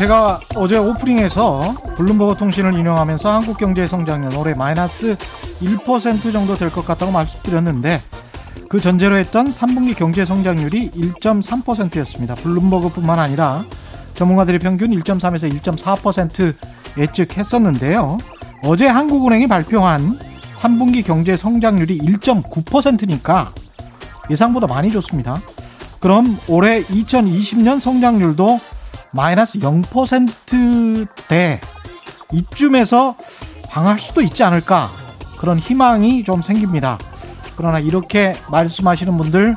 네, 제가 어제 오프닝에서 블룸버그 통신을 인용하면서 한국 경제 성장률 올해 마이너스 1% 정도 될 것 같다고 말씀드렸는데 그 전제로 했던 3분기 경제 성장률이 1.3%였습니다. 블룸버그뿐만 아니라 전문가들의 평균 1.3에서 1.4% 예측했었는데요. 어제 한국은행이 발표한 3분기 경제 성장률이 1.9%니까 예상보다 많이 좋습니다. 그럼 올해 2020년 성장률도 마이너스 0%대 이쯤에서 방할 수도 있지 않을까 그런 희망이 좀 생깁니다. 그러나 이렇게 말씀하시는 분들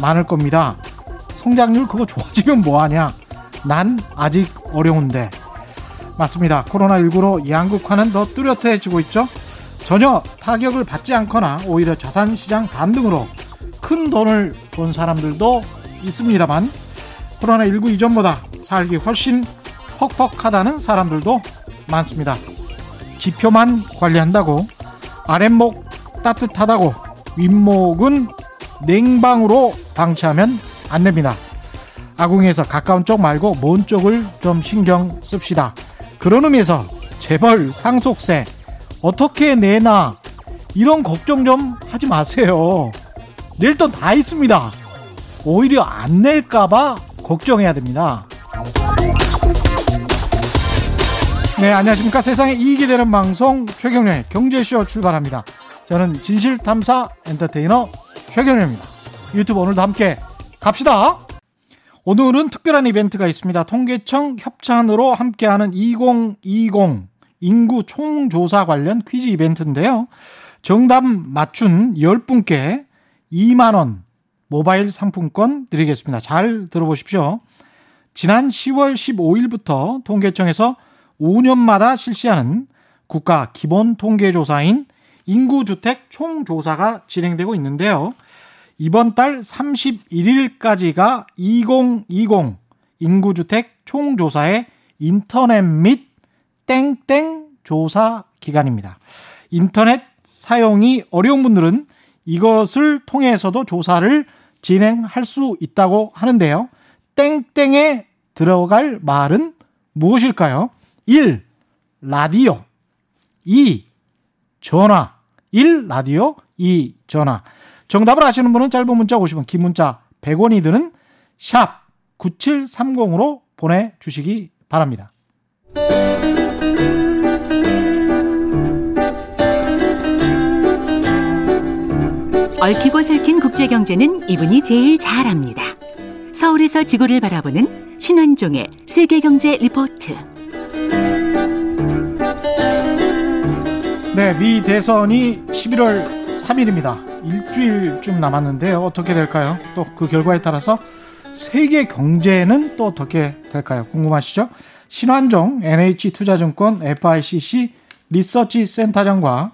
많을 겁니다. 성장률 그거 좋아지면 뭐하냐? 난 아직 어려운데. 맞습니다. 코로나19로 양극화는 더 뚜렷해지고 있죠. 전혀 타격을 받지 않거나 오히려 자산시장 반등으로 큰 돈을 본 사람들도 있습니다만 코로나19 이전보다 살기 훨씬 퍽퍽하다는 사람들도 많습니다. 지표만 관리한다고 아랫목 따뜻하다고 윗목은 냉방으로 방치하면 안 됩니다. 아궁이에서 가까운 쪽 말고 먼 쪽을 좀 신경 씁시다. 그런 의미에서 재벌 상속세 어떻게 내나 이런 걱정 좀 하지 마세요. 낼 돈 다 있습니다. 오히려 안 낼까봐 걱정해야 됩니다. 네, 안녕하십니까. 세상에 이익이 되는 방송 최경련의 경제쇼 출발합니다. 저는 진실탐사 엔터테이너 최경련입니다. 유튜브 오늘도 함께 갑시다. 오늘은 특별한 이벤트가 있습니다. 통계청 협찬으로 함께하는 2020 인구 총조사 관련 퀴즈 이벤트인데요. 정답 맞춘 10분께 2만원 모바일 상품권 드리겠습니다. 잘 들어보십시오. 지난 10월 15일부터 통계청에서 5년마다 실시하는 국가 기본 통계 조사인 인구주택 총조사가 진행되고 있는데요. 이번 달 31일까지가 2020 인구주택 총조사의 인터넷 및 땡땡 조사 기간입니다. 인터넷 사용이 어려운 분들은 이것을 통해서도 조사를 진행할 수 있다고 하는데요. 땡땡에 들어갈 말은 무엇일까요? 1. 라디오 2. 전화 1. 라디오 2. 전화 정답을 아시는 분은 짧은 문자 50원 긴 문자 100원이 드는 샵 9730으로 보내주시기 바랍니다. 얽히고 설킨 국제 경제는 이분이 제일 잘합니다. 서울에서 지구를 바라보는 신환종의 세계 경제 리포트. 네, 미 대선이 11월 3일입니다. 일주일쯤 남았는데요. 어떻게 될까요? 또 그 결과에 따라서 세계 경제는 또 어떻게 될까요? 궁금하시죠? 신환종 NH투자증권 FICC 리서치 센터장과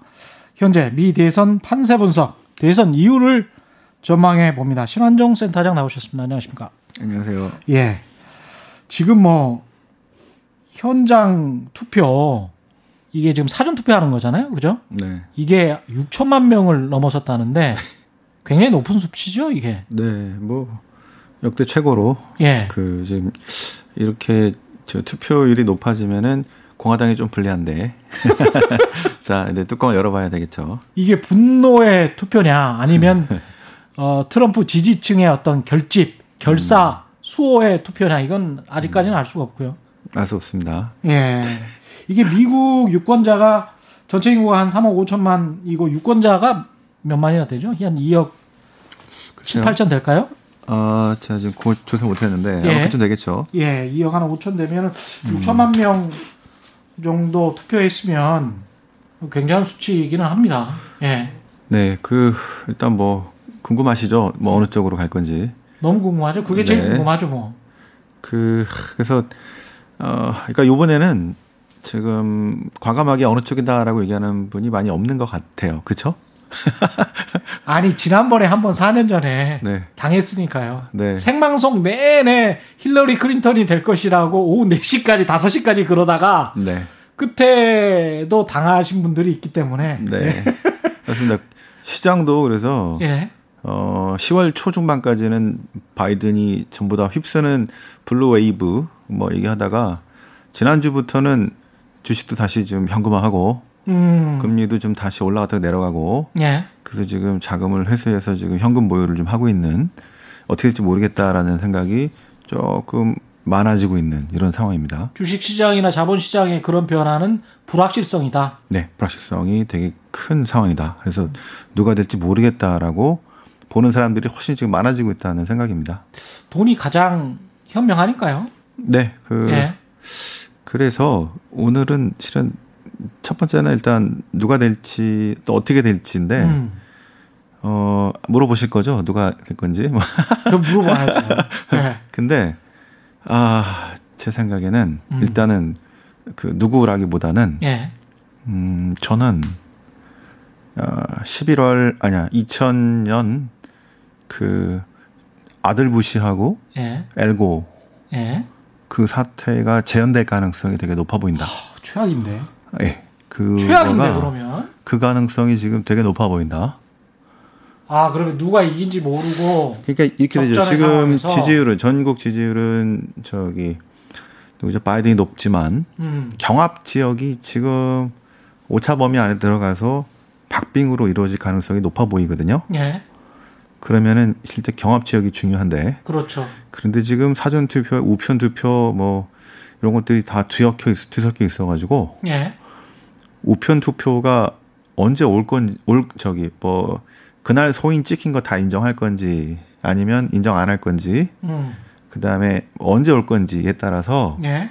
현재 미 대선 판세 분석, 대선 이유를 전망해 봅니다. 신환종 센터장 나오셨습니다. 안녕하십니까? 안녕하세요. 예. 지금 뭐 현장 투표 이게 지금 사전 투표하는 거잖아요. 그죠? 네. 이게 6천만 명을 넘어섰다는데 굉장히 높은 수치죠, 이게. 네, 뭐 역대 최고로 예. 그 지금 이렇게 저 투표율이 높아지면은 공화당이 좀 불리한데. 자, 이제 뚜껑을 열어봐야 되겠죠. 이게 분노의 투표냐 아니면 어, 트럼프 지지층의 어떤 결집, 결사, 수호의 투표냐 이건 아직까지는 알 수가 없고요. 알 수 없습니다. 예. 이게 미국 유권자가 전체 인구가 한 3억 5천만이고 유권자가 몇만이나 되죠? 한 2억 7, 8천 될까요? 아, 제가 지금 그걸 조사 못했는데 예. 그쯤 되겠죠. 예, 2억 한 5천 되면 6천만 명 정도 투표했으면 굉장한 수치이기는 합니다. 예. 네, 그 일단 뭐 궁금하시죠? 뭐 어느 쪽으로 갈 건지. 너무 궁금하죠? 그게 제일 네. 궁금하죠, 뭐. 그 그래서 어, 그러니까 요번에는 지금 과감하게 어느 쪽이다라고 얘기하는 분이 많이 없는 것 같아요. 그렇죠? 아니, 지난번에 한 번 4년 전에 네. 당했으니까요. 네. 생방송 내내 힐러리 클린턴이 될 것이라고 오후 4시까지, 5시까지 그러다가 네. 끝에도 당하신 분들이 있기 때문에. 네. 그렇습니다. 시장도 그래서 예. 어 10월 초중반까지는 바이든이 전부 다 휩쓰는 blue wave 뭐 얘기하다가 지난주부터는 주식도 다시 좀 현금화하고 음. 금리도 좀 다시 올라갔다가 내려가고 예. 그래서 지금 자금을 회수해서 지금 현금 보유를 좀 하고 있는 어떻게 될지 모르겠다라는 생각이 조금 많아지고 있는 이런 상황입니다. 주식 시장이나 자본 시장의 그런 변화는 불확실성이다. 네, 불확실성이 되게 큰 상황이다. 그래서 누가 될지 모르겠다라고 보는 사람들이 훨씬 지금 많아지고 있다는 생각입니다. 돈이 가장 현명하니까요. 네, 그 예. 그래서 오늘은 실은 첫 번째는 일단 누가 될지 또 어떻게 될지인데 음. 어 물어보실 거죠? 누가 될 건지. 뭐. 좀 물어봐야죠. 예. 근데 아, 제 생각에는 음. 일단은 그 누구라기보다는 예. 음, 저는 어, 11월 아니야 2000년 그 아들 부시하고 예. 엘고 예. 그 사태가 재현될 가능성이 되게 높아 보인다. 어, 최악인데. 예. 그 최악인데 그러면. 그 가능성이 지금 되게 높아 보인다. 아 그러면 누가 이긴지 모르고. 그러니까 이렇게 되죠. 지금 상황에서. 지지율은 전국 지지율은 저기 누구죠? 바이든이 높지만 음. 경합 지역이 지금 오차 범위 안에 들어가서 박빙으로 이루어질 가능성이 높아 보이거든요. 예. 그러면은 실제 경합 지역이 중요한데 그렇죠. 그런데 지금 사전 투표, 우편 투표 뭐 이런 것들이 다 뒤섞여 있, 뒤섞여 있어가지고 예. 우편 투표가 언제 올 건지 올 저기 뭐 그날 소인 찍힌 거 다 인정할 건지 아니면 인정 안 할 건지 음. 그 다음에 언제 올 건지에 따라서 예.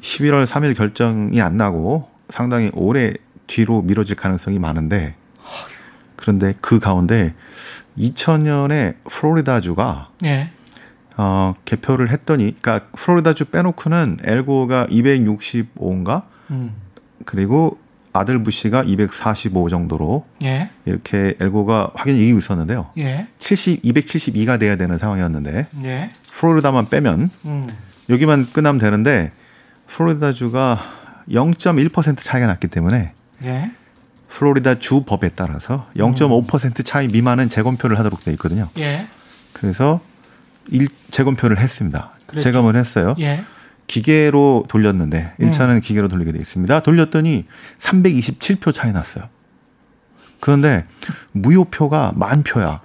11월 3일 결정이 안 나고 상당히 오래 뒤로 미뤄질 가능성이 많은데 그런데 그 가운데 2000년에 플로리다주가 예. 어, 개표를 했더니 그러니까 플로리다주 빼놓고는 엘고가 265인가 음. 그리고 아들 부시가 245 정도로 예. 이렇게 엘고가 확연히 이기고 있었는데요. 예. 70, 272가 돼야 되는 상황이었는데 예. 플로리다만 빼면 음. 여기만 끝나면 되는데 플로리다주가 0.1% 차이가 났기 때문에 예. 플로리다 주 법에 따라서 0.5% 차이 미만은 재검표를 하도록 돼 있거든요. 예. 그래서 일 재검표를 했습니다. 그랬죠. 재검을 했어요. 예. 기계로 돌렸는데 1차는 기계로 돌리게 돼 있습니다. 돌렸더니 327표 차이 났어요. 그런데 무효표가 만 표야.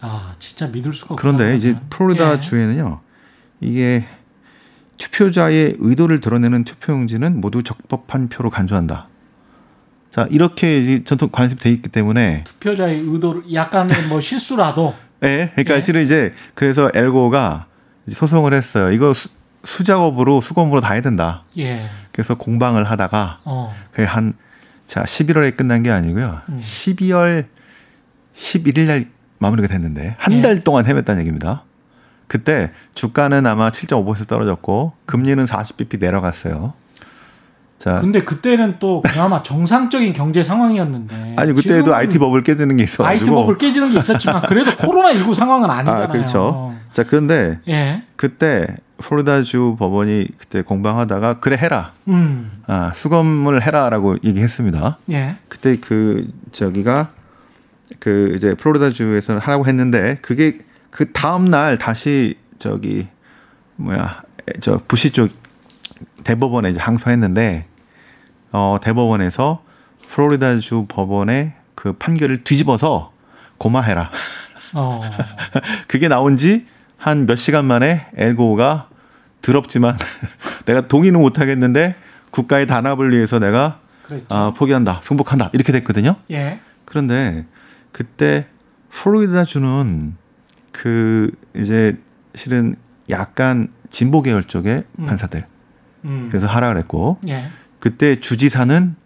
아 진짜 믿을 수가 없다. 그런데 이제 플로리다 예. 주에는요. 이게 투표자의 의도를 드러내는 투표용지는 모두 적법한 표로 간주한다. 자, 이렇게 이제 전통 관습돼 있기 때문에 투표자의 의도를 약간의 뭐 실수라도 예, 그러니까 예. 실은 이제 그래서 엘고가 소송을 했어요. 이거 수, 수작업으로 수검으로 다 해야 된다. 예. 그래서 공방을 하다가 어. 그게 한, 자, 11월에 끝난 게 아니고요. 음. 12월 11일 날 마무리가 됐는데, 한 예. 달 동안 헤맸다는 얘기입니다. 그때 주가는 아마 7.5% 떨어졌고, 금리는 40bp 내려갔어요. 자, 근데 그때는 또 그나마 정상적인 경제 상황이었는데 아니, 그때도 IT 버블 깨지는 게 있어가지고. IT 버블 깨지는 게 있었지만 그래도 코로나 19 상황은 아니잖아요. 아, 그렇죠. 자, 그런데 예. 그때 플로리다주 법원이 그때 공방하다가, 그래, 해라. 음. 아, 수검을 해라라고 얘기했습니다. 예. 그때 그 저기가 그 이제 플로리다주에서 하라고 했는데 그게 그 다음 날 다시 저기 뭐야 저 부시 쪽 대법원에 이제 항소했는데 어 대법원에서 플로리다주 법원의 그 판결을 뒤집어서 고마해라. 어. 그게 나온 지 한 몇 시간 만에 엘고가 더럽지만 내가 동의는 못 하겠는데 국가의 단합을 위해서 내가 그랬죠. 아, 포기한다, 승복한다 이렇게 됐거든요. 예. 그런데 그때 플로리다주는 그 이제 실은 약간 진보 계열 쪽의 음. 판사들 음. 그래서 하라 그랬고 예. 그때 주지사는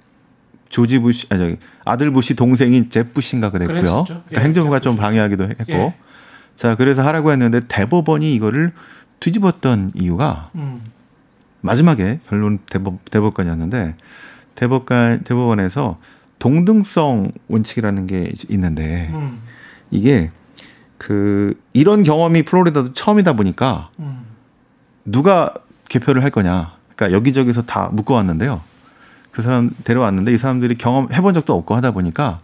조지 부시 아 저기 아들 부시 동생인 제 부시인가 그랬고요. 그러니까 예, 행정부가 제 좀. 방해하기도 했고 예. 자 그래서 하라고 했는데 대법원이 이거를 뒤집었던 이유가 음. 마지막에 결론 대법 대법관이었는데 대법관 대법원에서 동등성 원칙이라는 게 있는데 음. 이게 그 이런 경험이 플로리다도 처음이다 보니까 음. 누가 개표를 할 거냐. 그러니까 여기저기서 다 묶어왔는데요. 그 사람 데려왔는데 이 사람들이 경험 해본 적도 없고 하다 보니까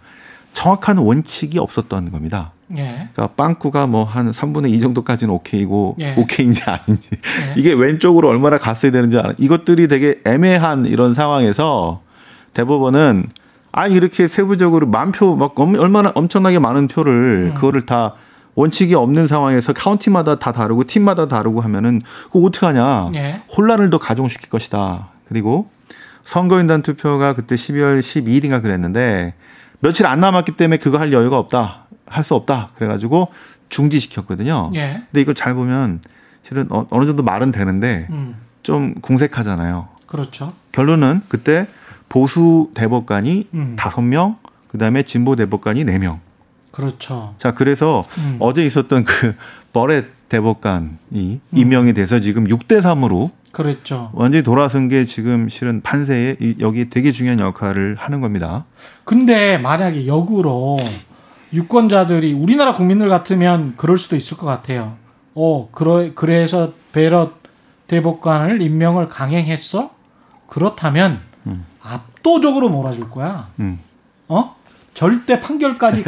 정확한 원칙이 없었던 겁니다. 예. 그러니까 빵꾸가 뭐 한 3분의 2 정도까지는 오케이고 예. 오케이인지 아닌지 예. 이게 왼쪽으로 얼마나 갔어야 되는지 아는 이것들이 되게 애매한 이런 상황에서 대법원은 아 이렇게 세부적으로 만 표 막 얼마나 엄청나게 많은 표를 음. 그거를 다 원칙이 없는 상황에서 카운티마다 다 다르고 팀마다 다르고 하면은 그거 어떡하냐 예. 혼란을 더 가중시킬 것이다. 그리고 선거인단 투표가 그때 12월 12일인가 그랬는데 며칠 안 남았기 때문에 그거 할 여유가 없다. 할 수 없다. 그래가지고 중지시켰거든요. 예. 근데 이걸 잘 보면 실은 어- 어느 정도 말은 되는데 음. 좀 궁색하잖아요. 그렇죠. 결론은 그때 보수 대법관이 음. 다섯 명, 그 다음에 진보 대법관이 네 명. 그렇죠. 자, 그래서 음. 어제 있었던 그 버렛 대법관이 임명이 돼서 지금 6대 3으로 그랬죠. 완전히 돌아선 게 지금 실은 판세에 이- 여기 되게 중요한 역할을 하는 겁니다. 근데 만약에 역으로 유권자들이 우리나라 국민들 같으면 그럴 수도 있을 것 같아요. 어, 그러, 그래서 베럿 대법관을 임명을 강행했어? 그렇다면 압도적으로 몰아줄 거야. 음. 어? 절대 판결까지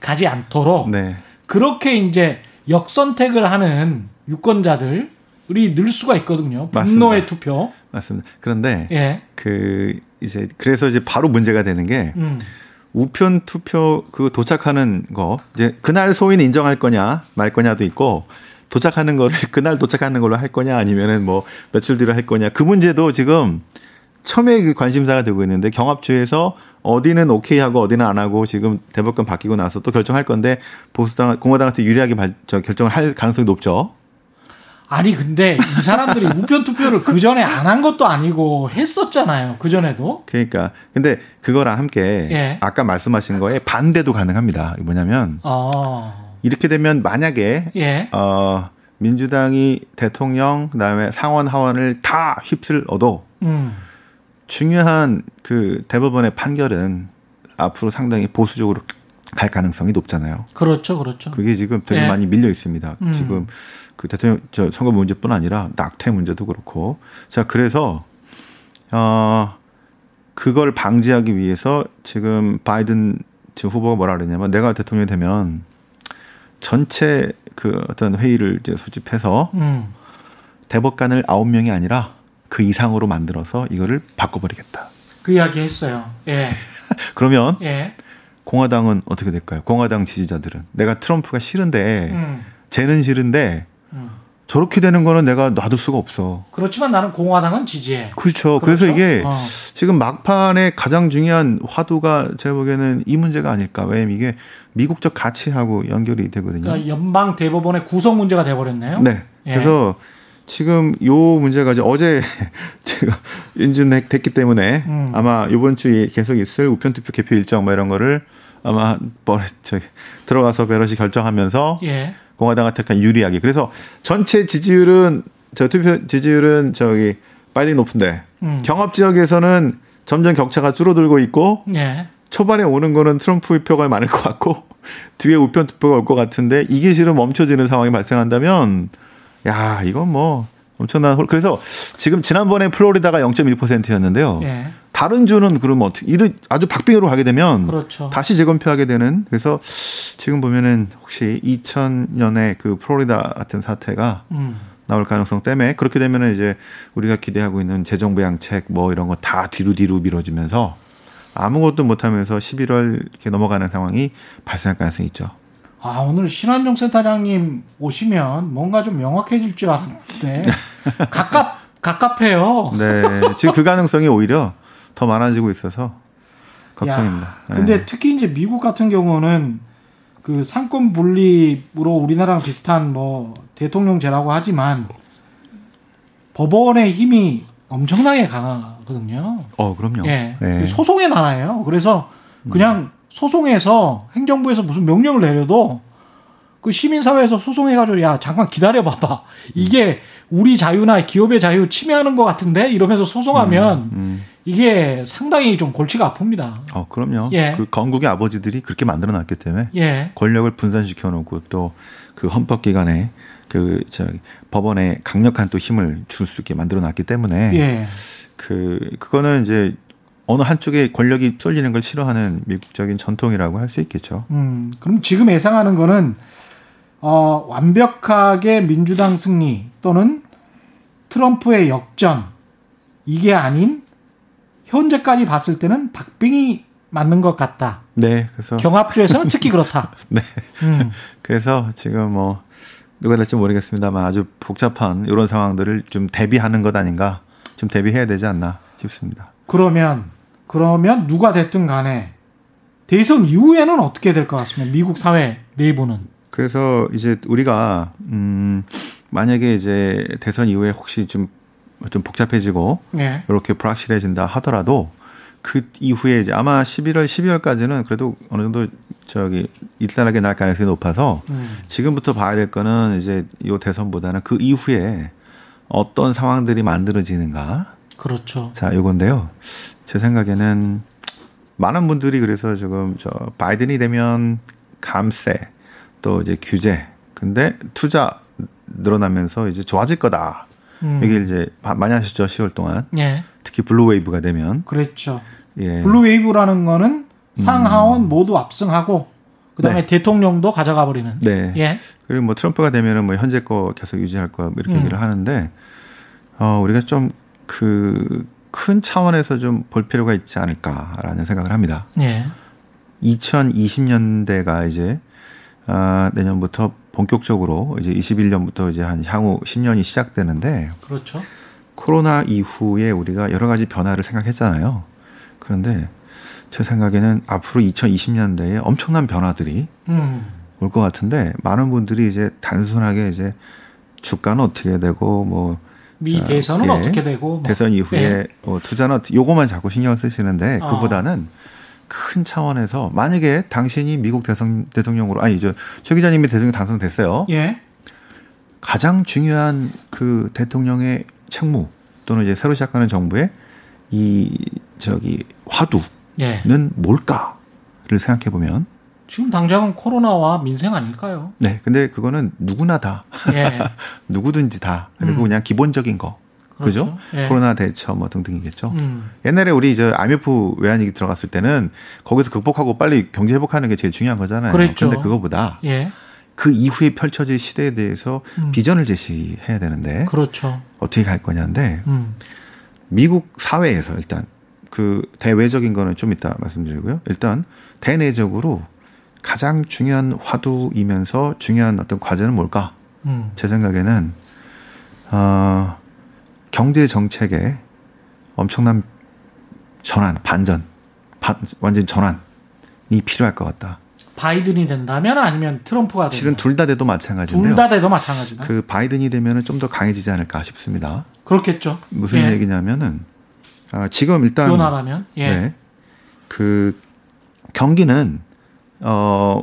가, 지 않도록 네. 그렇게 이제 역선택을 하는 유권자들이 늘 수가 있거든요. 분노의 맞습니다. 투표. 맞습니다. 그런데 예. 그 이제 그래서 이제 바로 문제가 되는 게 음. 우편 투표 그 도착하는 거 이제 그날 소인 인정할 거냐 말 거냐도 있고 도착하는 거를 그날 도착하는 걸로 할 거냐 아니면은 뭐 며칠 뒤로 할 거냐 그 문제도 지금 처음에 그 관심사가 되고 있는데 경합주에서 어디는 오케이 하고 어디는 안 하고 지금 대법관 바뀌고 나서 또 결정할 건데 보수당 공화당한테 유리하게 발, 저 결정을 할 가능성이 높죠. 아니 근데 이 사람들이 우편 투표를 그 전에 안 한 것도 아니고 했었잖아요. 그 전에도. 그러니까 근데 그거랑 함께 예. 아까 말씀하신 거에 반대도 가능합니다. 뭐냐면 어. 이렇게 되면 만약에 예. 어, 민주당이 대통령 그다음에 상원 하원을 다 휩쓸어도 음. 중요한 그 대법원의 판결은 앞으로 상당히 보수적으로 갈 가능성이 높잖아요. 그렇죠, 그렇죠. 그게 지금 되게 예. 많이 밀려 있습니다. 음. 지금 그 대통령 저 선거 문제뿐 아니라 낙태 문제도 그렇고. 자, 그래서 어 그걸 방지하기 위해서 지금 바이든 지금 후보가 뭐라 그랬냐면 내가 대통령이 되면 전체 그 어떤 회의를 이제 소집해서 음. 대법관을 아홉 명이 아니라 그 이상으로 만들어서 이거를 바꿔버리겠다. 그 이야기 했어요. 예. 그러면 예. 공화당은 어떻게 될까요? 공화당 지지자들은 내가 트럼프가 싫은데 음. 쟤는 싫은데 음. 저렇게 되는 거는 내가 놔둘 수가 없어. 그렇지만 나는 공화당은 지지해. 그렇죠. 그렇죠? 그래서 이게 어. 지금 막판에 가장 중요한 화두가 제가 보기에는 이 문제가 아닐까. 왜냐면 이게 미국적 가치하고 연결이 되거든요. 그러니까 연방 대법원의 구성 문제가 돼 버렸네요. 네. 예. 그래서 지금 요 문제가 이제 어제 제가 인준했기 때문에 음. 아마 이번 주에 계속 있을 우편 투표 개표 일정 뭐 이런 거를 아마 뭐 저기 들어가서 베럿이 결정하면서 예. 공화당한테 약간 유리하게. 그래서 전체 지지율은 저 투표 지지율은 저기 바이든 높은데 음. 경합 지역에서는 점점 격차가 줄어들고 있고 예. 초반에 오는 거는 트럼프 표가 많을 것 같고 뒤에 우편 투표가 올 것 같은데 이게 실은 멈춰지는 상황이 발생한다면 야 이건 뭐 엄청난 홀 그래서 지금 지난번에 플로리다가 0.1%였는데요. 예. 다른 주는 그러면 어떻게 이르 아주 박빙으로 가게 되면 그렇죠. 다시 재검표하게 되는 그래서 지금 보면은 혹시 2000년에 그 플로리다 같은 사태가 음. 나올 가능성 때문에 그렇게 되면은 이제 우리가 기대하고 있는 재정부 양책 뭐 이런 거 다 뒤로 뒤로 미뤄지면서 아무것도 못하면서 11월 이렇게 넘어가는 상황이 발생할 가능성이 있죠. 아, 오늘 신한종 센터장님 오시면 뭔가 좀 명확해질 줄 알았는데 가깝 가깝해요. 네, 지금 그 가능성이 오히려 더 많아지고 있어서 걱정입니다. 야, 근데 네. 특히 이제 미국 같은 경우는 그 상권 분립으로 우리나라랑 비슷한 뭐 대통령제라고 하지만 법원의 힘이 엄청나게 강하거든요. 어, 그럼요. 예. 네. 소송의 나라예요. 그래서 그냥 소송해서 행정부에서 무슨 명령을 내려도 그 시민사회에서 소송해가지고 야 잠깐 기다려봐봐 이게 우리 자유나 기업의 자유 침해하는 것 같은데 이러면서 소송하면 음. 이게 상당히 좀 골치가 아픕니다. 어, 그럼요. 예. 그 건국의 아버지들이 그렇게 만들어 놨기 때문에 예, 권력을 분산시켜 놓고 또 그 헌법기관에 그 저기 법원에 강력한 또 힘을 줄 수 있게 만들어 놨기 때문에 예, 그 그거는 이제 어느 한쪽에 권력이 쏠리는 걸 싫어하는 미국적인 전통이라고 할 수 있겠죠. 음, 그럼 지금 예상하는 거는 어, 완벽하게 민주당 승리 또는 트럼프의 역전 이게 아닌 현재까지 봤을 때는 박빙이 맞는 것 같다. 네, 그래서 경합주에서는 특히 그렇다. 네. 음, 그래서 지금 뭐 누가 될지 모르겠습니다만 아주 복잡한 이런 상황들을 좀 대비하는 것 아닌가 좀 대비해야 되지 않나 싶습니다. 그러면 그러면 누가 됐든 간에 대선 이후에는 어떻게 될 것 같습니까? 미국 사회 내부는. 그래서 이제 우리가 음 만약에 이제 대선 이후에 혹시 좀 좀 복잡해지고 예. 이렇게 불확실해진다 하더라도 그 이후에 이제 아마 11월, 12월까지는 그래도 어느 정도 저기 일단하게 날 가능성이 높아서 음, 지금부터 봐야 될 거는 이제 요 대선보다는 그 이후에 어떤 상황들이 만들어지는가. 그렇죠. 자, 요건데요. 제 생각에는 많은 분들이 그래서 지금 저 바이든이 되면 감세 또 이제 규제 근데 투자 늘어나면서 이제 좋아질 거다. 음, 이게 이제 많이 하시죠 10월 동안 예, 특히 blue wave가 되면 그랬죠. 예 blue wave라는 거는 상하원 모두 압승하고 그다음에 네. 대통령도 가져가 버리는. 네. 예. 그리고 뭐 트럼프가 되면은 뭐 현재 거 계속 유지할 거야 뭐 이렇게 음. 얘기를 하는데 어 우리가 좀그 큰 차원에서 좀 볼 필요가 있지 않을까라는 생각을 합니다. 예. 2020년대가 이제 아 내년부터 본격적으로 이제 21년부터 이제 한 향후 10년이 시작되는데 그렇죠. 코로나 이후에 우리가 여러 가지 변화를 생각했잖아요. 그런데 제 생각에는 앞으로 2020년대에 엄청난 변화들이 음. 올것 같은데 많은 분들이 이제 단순하게 이제 주가는 어떻게 되고 뭐 미 자, 대선은 예. 어떻게 되고 뭐. 대선 이후에 예. 뭐 투자는 어떻게- 요거만 자꾸 신경 쓰시는데 어. 그보다는 큰 차원에서 만약에 당신이 미국 대선 대통령으로 아니 저최 기자님이 대통령 당선됐어요. 예. 가장 중요한 그 대통령의 책무 또는 이제 새로 시작하는 정부의 이 저기 화두는 예. 뭘까를 생각해 보면 지금 당장은 코로나와 민생 아닐까요? 네 근데 그거는 누구나 다 예. 누구든지 다 그리고 음. 그냥 기본적인 거 그죠? 예. 코로나 대처 뭐 등등이겠죠. 음. 옛날에 우리 저 IMF 외환위기 들어갔을 때는 거기서 극복하고 빨리 경제 회복하는 게 제일 중요한 거잖아요. 그랬죠. 근데 그거보다 예. 그 이후에 펼쳐질 시대에 대해서 음. 비전을 제시해야 되는데 그렇죠. 어떻게 갈 거냐인데 음. 미국 사회에서 일단 그 대외적인 거는 좀 이따 말씀드리고요. 일단 대내적으로 가장 중요한 화두이면서 중요한 어떤 과제는 뭘까? 음. 제 생각에는 어, 경제 정책에 엄청난 전환, 반전, 반, 완전 전환이 필요할 것 같다. 바이든이 된다면 아니면 트럼프가 실은 된다면 둘다 돼도 마찬가지인데요. 둘 다 돼도 마찬가지다. 그 바이든이 되면은 좀 더 강해지지 않을까 싶습니다. 그렇겠죠. 무슨 예. 얘기냐면은 아, 지금 일단 변화라면 예. 네. 그 경기는 어,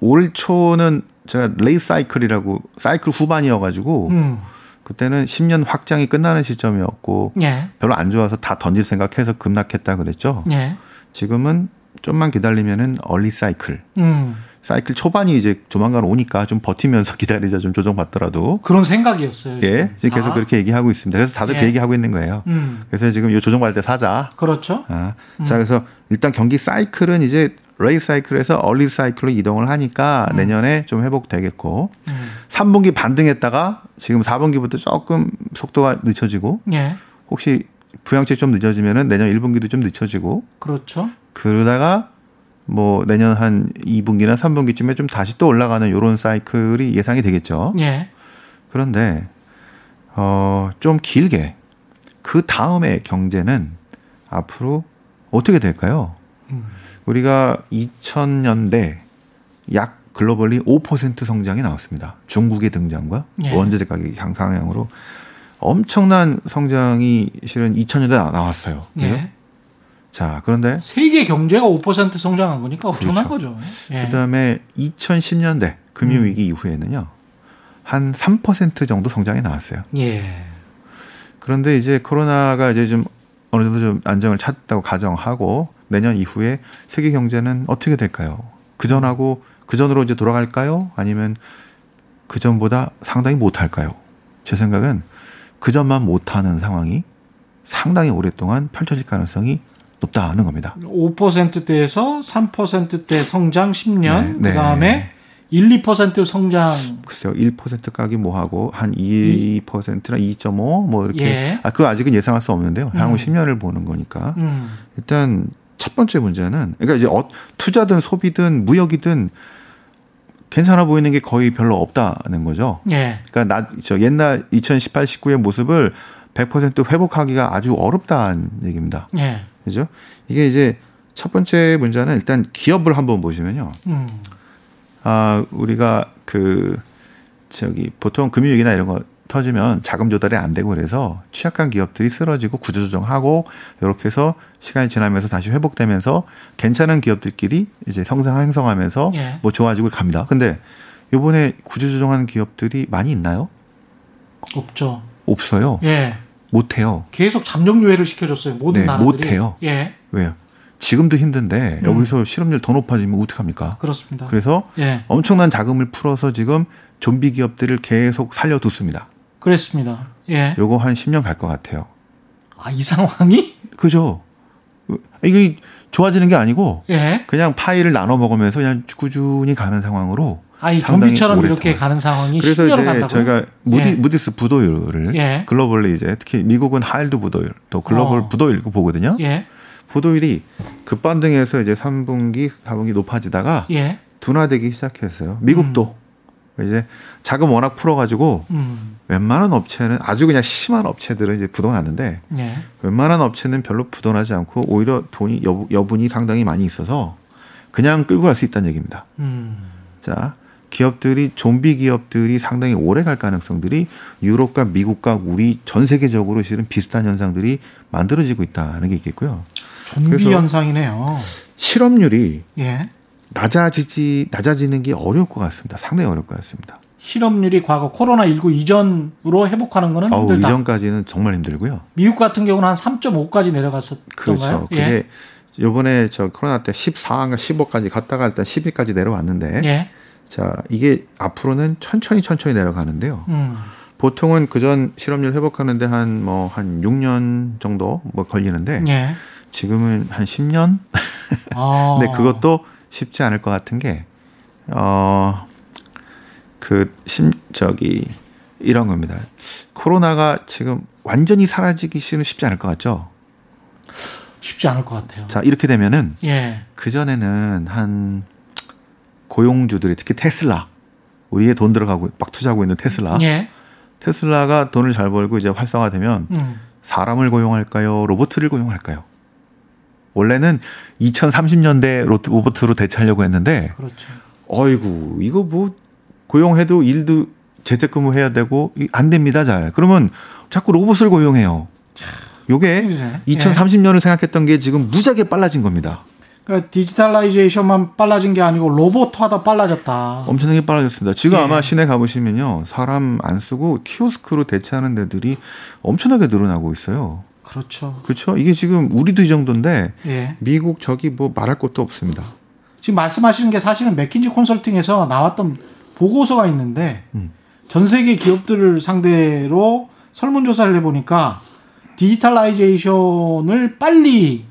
올 초는 제가 레이 사이클이라고 사이클 후반이어가지고 음. 그때는 10년 확장이 끝나는 시점이었고 예. 별로 안 좋아서 다 던질 생각해서 급락했다 그랬죠. 예. 지금은 좀만 기다리면은 얼리 사이클. 음. 사이클 초반이 이제 조만간 오니까 좀 버티면서 기다리자 좀 조정받더라도 그런 생각이었어요. 예 지금 계속 아. 그렇게 얘기하고 있습니다. 그래서 다들 예. 그 얘기하고 있는 거예요. 음. 그래서 지금 요 조정받을 때 사자. 그렇죠. 아, 자 그래서 일단 경기 사이클은 이제 레이 사이클에서 얼리 사이클로 이동을 하니까 내년에 좀 회복되겠고 음. 3분기 반등했다가 지금 4분기부터 조금 속도가 늦춰지고 예. 혹시 부양책 좀 늦어지면은 내년 1분기도 좀 늦춰지고 그렇죠. 그러다가 뭐 내년 한 2분기나 3분기쯤에 좀 다시 또 올라가는 요런 사이클이 예상이 되겠죠. 예. 그런데 어 좀 길게 그 다음에 경제는 앞으로 어떻게 될까요? 음. 우리가 2000년대 약 글로벌리 5% 성장이 나왔습니다. 중국의 등장과 예. 원자재 가격 향상향으로 엄청난 성장이 실은 2000년대 에 나왔어요. 그죠? 예. 자, 그런데 세계 경제가 5% 성장한 거니까 엄청난 그렇죠. 거죠. 예. 그다음에 2010년대 금융 위기 이후에는요. 한 3% 정도 성장이 나왔어요. 예. 그런데 이제 코로나가 이제 좀 어느 정도 좀 안정을 찾았다고 가정하고 내년 이후에 세계 경제는 어떻게 될까요? 그 전하고 그 전으로 이제 돌아갈까요? 아니면 그 전보다 상당히 못할까요? 제 생각은 그 전만 못하는 상황이 상당히 오랫동안 펼쳐질 가능성이 높다는 겁니다. 5%대에서 3%대 성장 10년, 네, 그다음에 네. 1, 2% 성장 글쎄요, 1% 가기 뭐 하고 한 2%나 2.5 뭐 이렇게 예. 아 그거 아직은 예상할 수 없는데요. 향후 음. 10년을 보는 거니까 음. 일단 첫 번째 문제는 그러니까 이제 어, 투자든 소비든 무역이든 괜찮아 보이는 게 거의 별로 없다는 거죠. 예. 그러니까 나 저 옛날 2018, 19의 모습을 100% 회복하기가 아주 어렵다는 얘기입니다. 예. 그죠? 이게 이제 첫 번째 문제는 일단 기업을 한번 보시면요. 음. 아, 우리가 그 저기 보통 금융위기나 이런 거 터지면 자금 조달이 안 되고 그래서 취약한 기업들이 쓰러지고 구조조정하고 이렇게 해서 시간이 지나면서 다시 회복되면서 괜찮은 기업들끼리 이제 성장 행성하면서 예. 뭐 좋아지고 갑니다. 근데 요번에 구조조정하는 기업들이 많이 있나요? 없죠. 없어요. 예. 못 해요. 계속 잠정 유예를 시켜줬어요. 모든 네, 나라들이. 못 해요. 예. 왜요? 지금도 힘든데 음. 여기서 실업률 더 높아지면 어떡합니까? 그렇습니다. 그래서 예. 엄청난 자금을 풀어서 지금 좀비 기업들을 계속 살려두습니다. 그랬습니다. 예. 요거 한 10년 갈 것 같아요. 아, 이 상황이? 그죠? 이게 좋아지는 게 아니고 예. 그냥 파이를 나눠 먹으면서 그냥 꾸준히 가는 상황으로 아니, 상당히 좀비처럼 이렇게. 가는 상황이 그래서 10년을 이제 간다고요? 저희가 무디, 예. 무디스 부도율을 예. 글로벌리 이제 특히 미국은 하일드 부도율 또 글로벌 어. 부도율 보거든요. 예. 부도율이 급반등해서 이제 3분기, 4분기 높아지다가 예. 둔화되기 시작했어요. 미국도 이제 자금 워낙 풀어가지고 음. 웬만한 업체는 아주 그냥 심한 업체들은 이제 부도났는데 예. 웬만한 업체는 별로 부도나지 않고 오히려 돈이 여, 여분 이 상당히 많이 있어서 그냥 끌고 갈 수 있다는 얘기입니다. 음. 자, 기업들이 좀비 기업들이 상당히 오래 갈 가능성들이 유럽과 미국과 우리 전 세계적으로 실은 비슷한 현상들이 만들어지고 있다는 게 있겠고요. 좀비 현상이네요. 실업률이 예. 낮아지지 낮아지는 게 어려울 것 같습니다. 상당히 어려울 것 같습니다. 실업률이 과거 코로나 19 이전으로 회복하는 거는 힘들다. 이전까지는 정말 힘들고요. 미국 같은 경우는 한 3.5까지 내려갔었던가요? 그렇죠. 예. 그게 요번에 저 코로나 때 14인가 15까지 갔다가 일단 10위까지 내려왔는데 예. 자 이게 앞으로는 천천히 천천히 내려가는데요. 음. 보통은 그전 실업률 회복하는데 한 뭐 한 6년 정도 뭐 걸리는데 예. 지금은 한 10년? 아. 근데 그것도 쉽지 않을 것 같은 게 어, 그, 심, 저기, 이런 겁니다. 코로나가 지금 완전히 사라지기 는 쉽지 않을 것 같죠? 쉽지 않을 것 같아요. 자, 이렇게 되면은, 예. 그전에는 한, 고용주들이 특히 테슬라, 우리의 돈 들어가고 막 투자하고 있는 테슬라. 예. 테슬라가 돈을 잘 벌고 이제 활성화되면 음. 사람을 고용할까요? 로봇을 고용할까요? 원래는 2030년대 로봇으로 대체하려고 했는데, 그렇죠. 어이구 이거 뭐 고용해도 일도 재택근무 해야 되고 이- 안 됩니다 잘 그러면 자꾸 로봇을 고용해요 요게 예. 2030년을 생각했던 게 지금 무지하게 빨라진 겁니다 그러니까 디지털라이제이션만 빨라진 게 아니고 로봇화도 빨라졌다. 엄청나게 빨라졌습니다 지금 예. 아마 시내 가보시면요 사람 안 쓰고 키오스크로 대체하는 데들이 엄청나게 늘어나고 있어요 그렇죠. 그렇죠 이게 지금 우리도 이 정도인데 예. 미국 저기 뭐 말할 것도 없습니다 지금 말씀하시는 게 사실은 맥킨지 컨설팅에서 나왔던 보고서가 있는데 음. 전 세계 기업들을 상대로 설문조사를 해보니까 디지털라이제이션을 빨리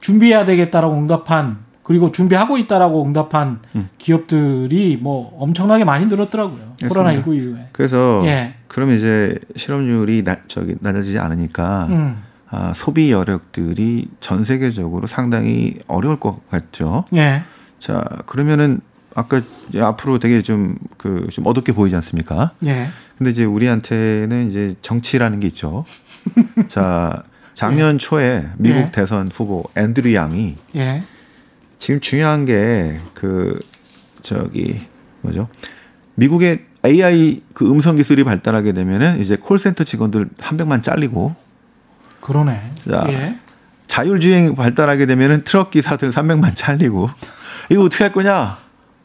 준비해야 되겠다라고 응답한 그리고 준비하고 있다라고 응답한 음. 기업들이 뭐 엄청나게 많이 늘었더라고요. 맞습니다. 코로나 19 이후에. 그래서 예. 그럼 이제 실업률이 나, 저기 낮아지지 않으니까 음. 아, 소비 여력들이 전 세계적으로 상당히 어려울 것 같죠. 예. 자, 그러면은 아까 이제 앞으로 되게 좀그 좀 어둡게 보이지 않습니까? 예. 근데 이제 우리한테는 이제 정치라는 게 있죠. 자, 작년 초에 미국 예. 대선 후보 앤드류 양이 예. 지금 중요한 게 그 저기 뭐죠? 미국의 AI 그 음성 기술이 발달하게 되면은 이제 콜센터 직원들 한 백만 잘리고 그러네. 자, 예. 자율주행 발달하게 되면은 트럭 기사들 300만 잘리고 이거 어떻게 할 거냐?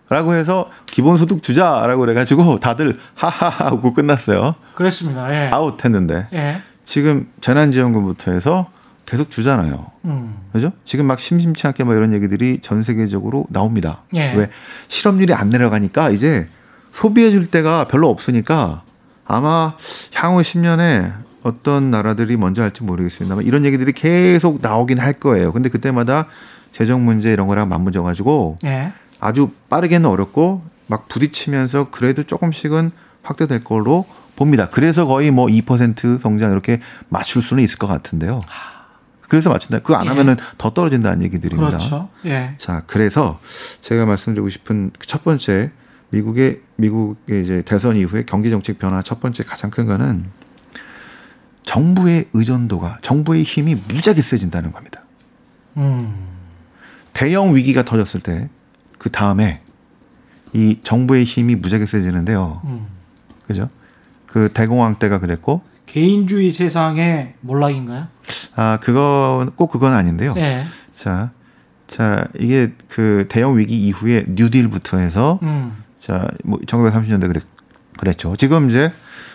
라고 해서 기본소득 주자라고 그래가지고 다들 하하하 하고 끝났어요. 그랬습니다. 예. 아웃 했는데 예. 지금 재난지원금부터 해서 계속 주잖아요. 음. 그죠? 지금 막 심심치 않게 뭐 이런 얘기들이 전 세계적으로 나옵니다. 예. 왜? 실업률이 안 내려가니까 이제 소비해 줄 때가 별로 없으니까 아마 향후 10년에 어떤 나라들이 먼저 할지 모르겠습니다만 이런 얘기들이 계속 나오긴 할 거예요. 근데 그때마다 재정 문제 이런 거랑 맞물려 가지고 예. 아주 빠르게는 어렵고 막 부딪히면서 그래도 조금씩은 확대될 걸로 봅니다. 그래서 거의 뭐 2% 성장 이렇게 맞출 수는 있을 것 같은데요. 그래서 맞춘다. 그거 안 예. 하면은 더 떨어진다는 얘기들입니다. 그렇죠. 예. 자, 그래서 제가 말씀드리고 싶은 첫 번째 미국의 미국의 이제 대선 이후에 경기 정책 변화 첫 번째 가장 큰 거는 정부의 의존도가 정부의 힘이 무지하게 세진다는 겁니다. 음. 대형 위기가 터졌을 때 그 다음에 이 정부의 힘이 무지하게 세지는데요. 음. 그죠? 그 대공황 때가 그랬고 개인주의 세상의 몰락인가요? 아 그건 꼭 그건 아닌데요. 예. 자, 자 이게 그 대형 위기 이후에 뉴딜부터 해서 음. 자, 뭐 1930년대 그랬, 그랬죠. 지금 이제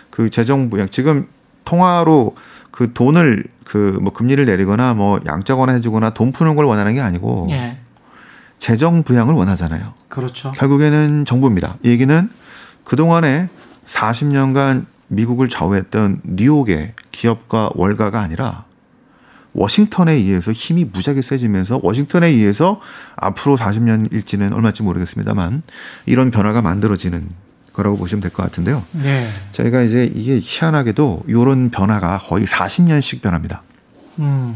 그 재정 부양 지금 통화로 그 돈을 그 뭐 금리를 내리거나 뭐 양적완화 해주거나 돈 푸는 걸 원하는 게 아니고 예. 재정 부양을 원하잖아요. 그렇죠. 결국에는 정부입니다. 이 얘기는 그 동안에 40년간 미국을 좌우했던 뉴욕의 기업과 월가가 아니라 워싱턴에 의해서 힘이 무지하게 세지면서 워싱턴에 의해서 앞으로 40년일지는 얼마일지 모르겠습니다만 이런 변화가 만들어지는 거라고 보시면 될 것 같은데요. 예. 저희가 이제 이게 희한하게도 이런 변화가 거의 40년씩 변합니다. 음.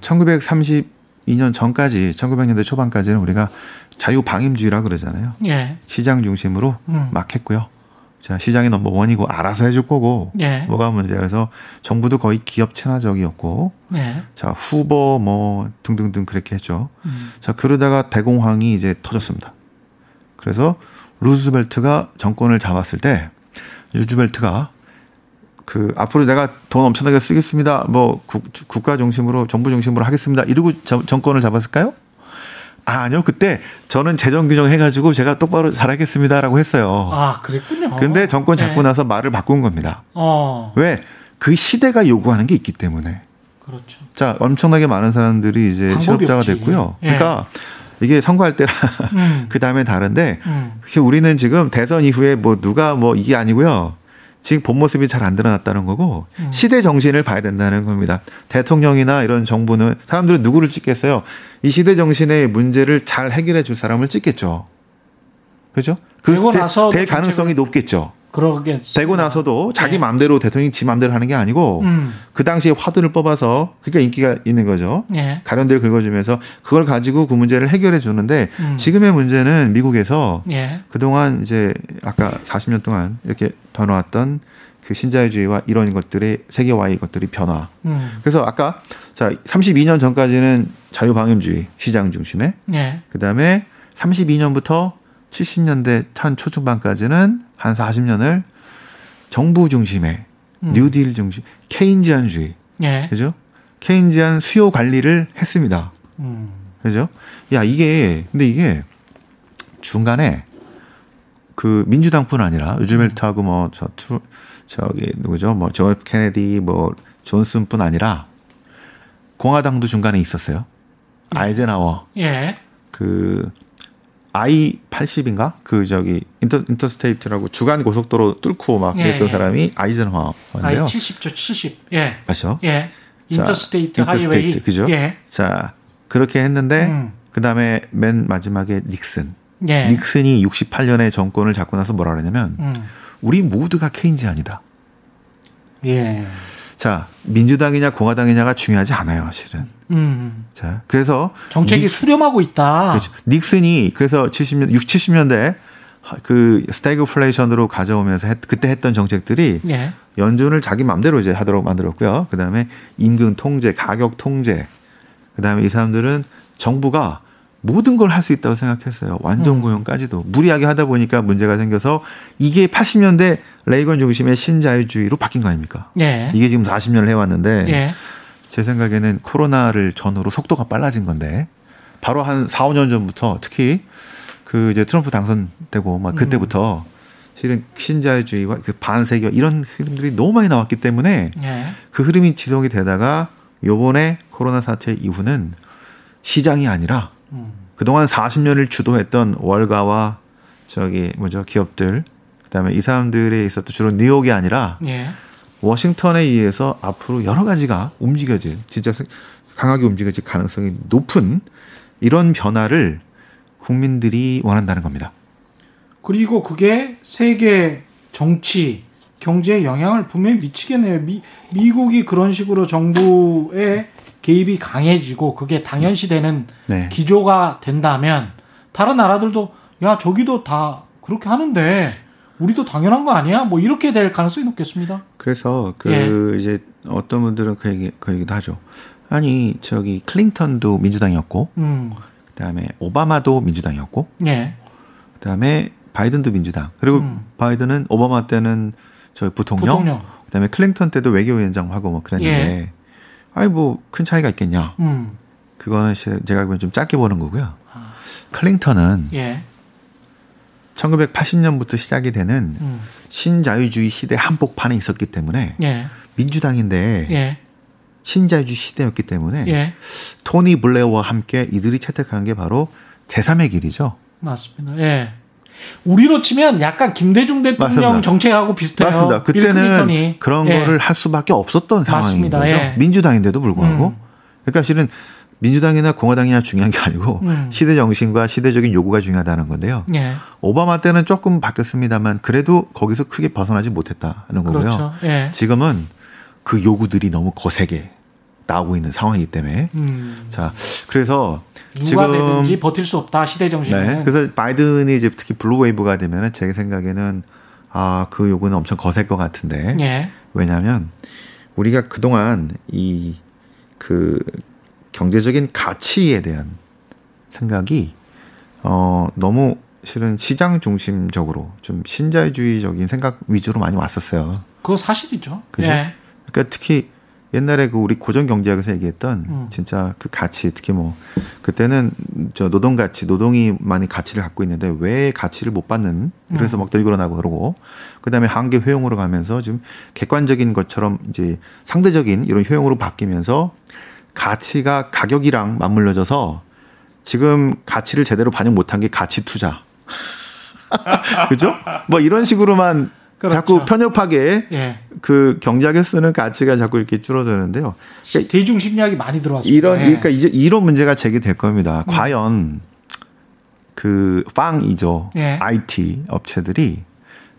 1932년 전까지 1900년대 초반까지는 우리가 자유 방임주의라 그러잖아요. 예. 시장 중심으로 음. 막 했고요. 자, 시장이 넘버 원이고 알아서 해줄 거고 예. 뭐가 문제야. 그래서 정부도 거의 기업 친화적이었고 예. 자, 후보 뭐 등등등 그렇게 했죠. 음. 자, 그러다가 대공황이 이제 터졌습니다. 그래서 루즈벨트가 정권을 잡았을 때 루즈벨트가 그 앞으로 내가 돈 엄청나게 쓰겠습니다. 뭐 국, 국가 중심으로 정부 중심으로 하겠습니다. 이러고 정- 정권을 잡았을까요? 아, 아니요. 그때 저는 재정 균형 해가지고 제가 똑바로 잘하겠습니다라고 했어요. 아, 그랬군요. 근데 정권 잡고 예. 나서 말을 바꾼 겁니다. 어. 왜? 그 시대가 요구하는 게 있기 때문에. 그렇죠. 자, 엄청나게 많은 사람들이 이제 실업자가. 됐고요. 예. 그러니까 이게 선거할 때랑 음. 그 다음에 다른데 음. 사실 우리는 지금 대선 이후에 뭐 누가 뭐 이게 아니고요. 지금 본 모습이 잘 안 드러났다는 거고 음. 시대 정신을 봐야 된다는 겁니다. 대통령이나 이런 정부는 사람들은 누구를 찍겠어요? 이 시대 정신의 문제를 잘 해결해 줄 사람을 찍겠죠. 그죠? 되고 될- 나서 될 가능성이 높겠죠. 그러게. 되고 나서도 자기 예. 마음대로 대통령이 지 마음대로 하는 게 아니고 음. 그 당시에 화두를 뽑아서 그러니까 인기가 있는 거죠. 예. 가련대를 긁어주면서 그걸 가지고 그 문제를 해결해 주는데 음. 지금의 문제는 미국에서 예. 그동안 이제 아까 40년 동안 이렇게 변화왔던 그 신자유주의와 이런 것들의 세계화의 것들이 변화. 음. 그래서 아까 자 32년 전까지는 자유방임주의 시장 중심에 예. 그다음에 32년부터 70년대 한 초중반까지는 한 40년을 정부 중심의 음. 뉴딜 중심 Keynesian주의 예. 그죠? Keynesian 수요 관리를 했습니다. 음. 그죠? 야, 이게, 근데 이게 중간에 그 민주당뿐 아니라 루즈벨트하고 뭐, 저, 투, 저기, 누구죠? 뭐, 존 F 케네디, 뭐, 존슨뿐 아니라 공화당도 중간에 있었어요. 아이젠하워. 예. 그, I 80인가? 그 저기 inter interstate라고 주간 고속도로 뚫고 막 예, 그랬던 예. 사람이 아이 아이젠하워인데요. 70죠, 70. 예. 맞죠? 예. 자, interstate interstate, highway. 그죠? 예. 자, 그렇게 했는데 음. 그다음에 맨 마지막에 닉슨. 예. 닉슨이 68년에 정권을 잡고 나서 뭐라 그러냐면 음. 우리 모두가 Keynesian이다. 예. 자, 민주당이냐 공화당이냐가 중요하지 않아요, 실은. 음. 자, 그래서 정책이 닉, 수렴하고 있다. 그렇죠. 닉슨이 그래서 70년 6, 70년대 그 스태그플레이션으로 가져오면서 했, 그때 했던 정책들이 예. 연준을 자기 맘대로 이제 하도록 만들었고요. 그다음에 임금 통제, 가격 통제. 그다음에 이 사람들은 정부가 모든 걸 할 수 있다고 생각했어요. 완전 음. 고용까지도 무리하게 하다 보니까 문제가 생겨서 이게 80년대 레이건 중심의 신자유주의로 바뀐 거 아닙니까? 예. 이게 지금 40년을 해왔는데 예. 제 생각에는 코로나를 전후로 속도가 빨라진 건데 바로 한 4, 5년 전부터 특히 그 이제 트럼프 당선되고 막 그때부터 실은 신자유주의와 그 반세계 이런 흐름들이 너무 많이 나왔기 때문에 예. 그 흐름이 지속이 되다가 요번에 코로나 사태 이후는 시장이 아니라 음. 그동안 40년을 주도했던 월가와 저기 뭐죠 기업들 그다음에 이 사람들에 있었던 주로 뉴욕이 아니라 예. 워싱턴에 의해서 앞으로 여러 가지가 움직여질 진짜 강하게 움직여질 가능성이 높은 이런 변화를 국민들이 원한다는 겁니다. 그리고 그게 세계 정치, 경제에 영향을 분명히 미치겠네요. 미, 미국이 그런 식으로 정부의 개입이 강해지고 그게 당연시 되는 네. 기조가 된다면 다른 나라들도 야 저기도 다 그렇게 하는데 우리도 당연한 거 아니야? 뭐 이렇게 될 가능성이 높겠습니다. 그래서 그 예. 이제 어떤 분들은 그 얘기 그 얘기도 하죠. 아니 저기 클린턴도 민주당이었고 음, 그다음에 오바마도 민주당이었고 예, 그다음에 바이든도 민주당 그리고 음. 바이든은 오바마 때는 저 부통령, 부통령. 그다음에 클린턴 때도 외교위원장 하고 뭐 그랬는데 예. 아니 뭐 큰 차이가 있겠냐? 음, 그거는 시- 제가 보면 좀 짧게 보는 거고요. 아. 클린턴은 예, 1980년부터 시작이 되는 음, 신자유주의 시대 한복판에 있었기 때문에 예, 민주당인데 예, 신자유주의 시대였기 때문에 예, 토니 블레어와 함께 이들이 채택한 게 바로 제3의 길이죠. 맞습니다. 예. 우리로 치면 약간 김대중 대통령 맞습니다. 정책하고 비슷해요. 맞습니다. 빌 그때는. 그런 예. 거를 할 수밖에 없었던 상황인 맞습니다. 거죠. 예. 민주당인데도 불구하고. 음. 그러니까 실은 민주당이나 공화당이나 중요한 게 아니고 음. 시대 정신과 시대적인 요구가 중요하다는 건데요. 예, 오바마 때는 조금 바뀌었습니다만 그래도 거기서 크게 벗어나지 못했다는 거고요. 그렇죠. 예. 지금은 그 요구들이 너무 거세게 나오고 있는 상황이기 때문에 음, 자 그래서 누가 지금 되든지 버틸 수 없다 시대 정신은. 네 그래서 바이든이 이제 특히 blue wave가 되면은 제 생각에는 아 그 요구는 엄청 거셀 것 같은데 예, 왜냐하면 우리가 그동안 이 그 경제적인 가치에 대한 생각이 어 너무 실은 시장 중심적으로 좀 신자유주의적인 생각 위주로 많이 왔었어요. 그거 사실이죠. 그죠? 예, 그러니까 특히 옛날에 그 우리 고전 경제학에서 얘기했던 음. 진짜 그 가치 특히 뭐 그때는 저 노동 가치 노동이 많이 가치를 갖고 있는데 왜 가치를 못 받는 그래서 음. 막 들고나고 그러고 그다음에 한계 효용으로 가면서 좀 객관적인 것처럼 이제 상대적인 이런 효용으로 바뀌면서 가치가 가격이랑 맞물려져서 지금 가치를 제대로 반영 못한 게 가치 투자 그죠? 뭐 이런 식으로만 그렇죠. 자꾸 편협하게 예. 그 경제학에 쓰는 가치가 자꾸 이렇게 줄어드는데요. 그러니까 대중 심리학이 많이 들어왔습니다. 이런 예. 그러니까 이제 이런 문제가 제기될 겁니다. 음. 과연 그 빵이죠. 예. IT 업체들이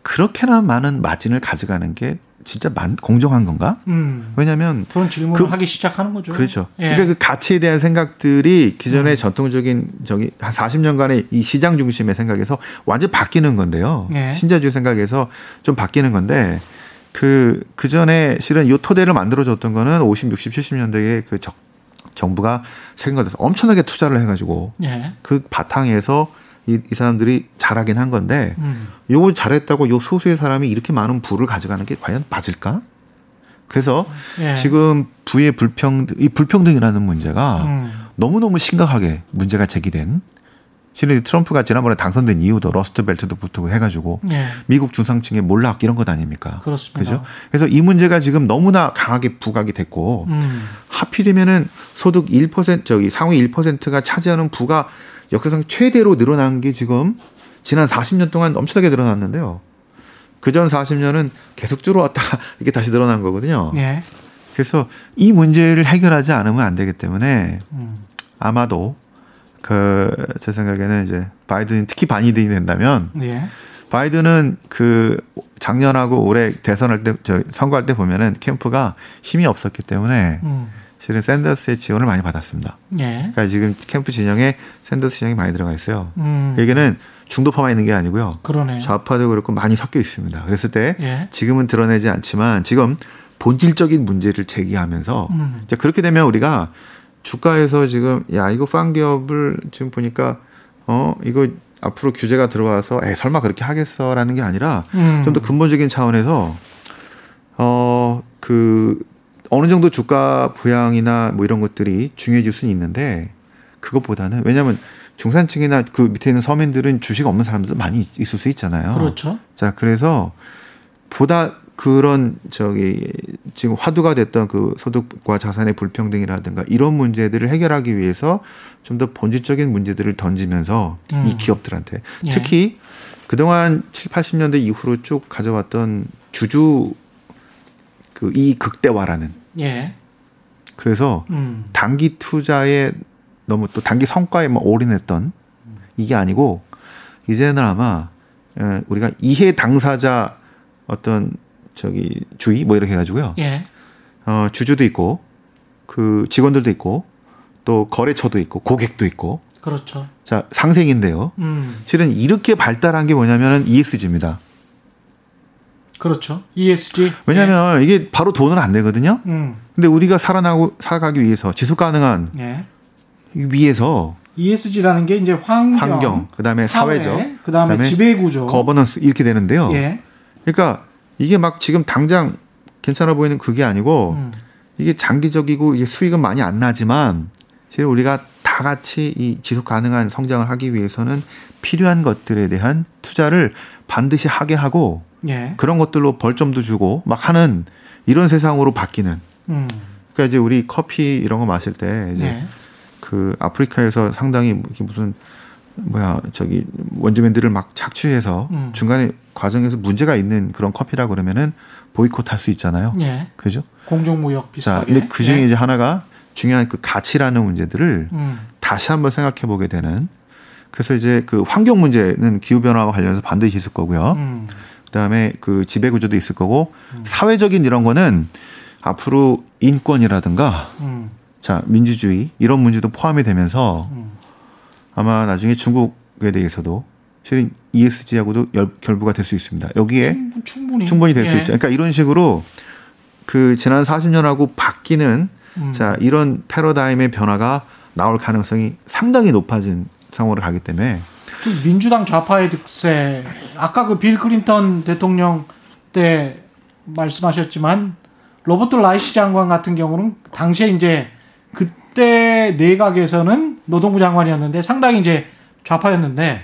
그렇게나 많은 마진을 가져가는 게 진짜 만, 공정한 건가? 음, 왜냐하면 그런 질문을 그- 하기 시작하는 거죠. 그렇죠. 예. 그러니까 그 가치에 대한 생각들이 기존의 음. 전통적인 저기 한 40년간의 이 시장 중심의 생각에서 완전 바뀌는 건데요. 예. 신자주의 생각에서 좀 바뀌는 건데 그, 그 전에 실은 요 토대를 만들어줬던 거는 50, 60, 70년대에 그 적, 정부가 세금 거에서 엄청나게 투자를 해가지고 예. 그 바탕에서 이, 이 사람들이 잘하긴 한 건데 음, 요거 잘했다고 요 소수의 사람이 이렇게 많은 부를 가져가는 게 과연 맞을까? 그래서 예. 지금 부의 불평등, 이 불평등이라는 문제가 음, 너무너무 심각하게 문제가 제기된 실은 트럼프가 지난번에 당선된 이유도 러스트벨트도 붙고 해가지고 예. 미국 중상층의 몰락 이런 것 아닙니까? 그렇습니다. 그죠? 그래서 이 문제가 지금 너무나 강하게 부각이 됐고 음, 하필이면은 소득 1% 저기 상위 1%가 차지하는 부가 역사상 최대로 늘어난 게 지금 지난 40년 동안 엄청나게 늘어났는데요. 그 전 40년은 계속 줄어왔다가 이게 다시 늘어난 거거든요. 예. 그래서 이 문제를 해결하지 않으면 안 되기 때문에 음, 아마도 그 제 생각에는 이제 바이든이 특히 바이든이 된다면 예. 바이든은 그 작년하고 올해 대선할 때 저 선거할 때 보면은 캠프가 힘이 없었기 때문에 음, 실은 샌더스의 지원을 많이 받았습니다. 예. 그러니까 지금 캠프 진영에 샌더스 진영이 많이 들어가 있어요. 음, 그 얘기는 중도파만 있는 게 아니고요. 그러네요. 좌파도 그렇고 많이 섞여 있습니다. 그랬을 때 예. 지금은 드러내지 않지만 지금 본질적인 문제를 제기하면서 음, 이제 그렇게 되면 우리가 주가에서 지금 야 이거 빵 기업을 지금 보니까 어 이거 앞으로 규제가 들어와서 에 설마 그렇게 하겠어라는 게 아니라 음, 좀더 근본적인 차원에서 어그 어느 정도 주가 부양이나 뭐 이런 것들이 중요해질 수는 있는데 그것보다는 왜냐하면 중산층이나 그 밑에 있는 서민들은 주식 없는 사람들도 많이 있을 수 있잖아요. 그렇죠. 자, 그래서 보다 그런 저기 지금 화두가 됐던 그 소득과 자산의 불평등이라든가 이런 문제들을 해결하기 위해서 좀 더 본질적인 문제들을 던지면서 음. 이 기업들한테 예. 그이 극대화라는 예. 그래서 음. 단기 투자에 너무 또 단기 성과에 뭐 올인했던 이게 아니고 이제는 아마 에, 우리가 이해 당사자 어떤 저기 주의 뭐 이렇게 해가지고요. 예. 어, 주주도 있고 그 직원들도 있고 또 거래처도 있고 고객도 있고 그렇죠. 자 상생인데요. 음. 실은 이렇게 발달한 게 뭐냐면은 ESG입니다. 그렇죠. ESG. 왜냐하면 이게 바로 돈은 안 되거든요. 예. 음. 근데 우리가 살아나고 살아가기 위해서 지속 가능한 예. 위해서 ESG라는 게 이제 환경, 환경, 그다음에 사회, 사회 적, 그다음에, 그다음에 지배 구조, 거버넌스 이렇게 되는데요. 예. 그러니까 이게 막 지금 당장 괜찮아 보이는 그게 아니고 음. 이게 장기적이고 이게 수익은 많이 안 나지만 사실 우리가 다 같이 이 지속 가능한 성장을 하기 위해서는 필요한 것들에 대한 투자를 반드시 하게 하고 예. 그런 것들로 벌점도 주고 막 하는 이런 세상으로 바뀌는 음. 그러니까 이제 우리 커피 이런 거 마실 때 이제 예. 그 아프리카에서 상당히 무슨 뭐야 저기 원주민들을 막 착취해서 음. 중간에 과정에서 문제가 있는 그런 커피라 그러면은 보이콧 할 수 있잖아요. 예. 그죠? 공정무역 자, 비슷하게. 근데 그 중에 예. 이제 하나가 중요한 그 가치라는 문제들을 음. 다시 한번 생각해 보게 되는 그래서 이제 그 환경 문제는 기후 변화와 관련해서 반드시 있을 거고요. 음. 그다음에 그 지배 구조도 있을 거고 사회적인 이런 거는 앞으로 인권이라든가 음. 자 민주주의 이런 문제도 포함이 되면서 음. 아마 나중에 중국에 대해서도 실은 ESG하고도 열- 결부가 될 수 있습니다. 여기에 충분- 충분히 충분히 될수 예. 있죠. 그러니까 이런 식으로 그 지난 40년하고 바뀌는 음. 자 이런 패러다임의 변화가 나올 가능성이 상당히 높아진 상황으로 가기 때문에 그 민주당 좌파의 득세 아까 그 빌 클린턴 대통령 때 말씀하셨지만 로버트 라이시 장관 같은 경우는 당시에 이제 그때 내각에서는 노동부 장관이었는데 상당히 이제 좌파였는데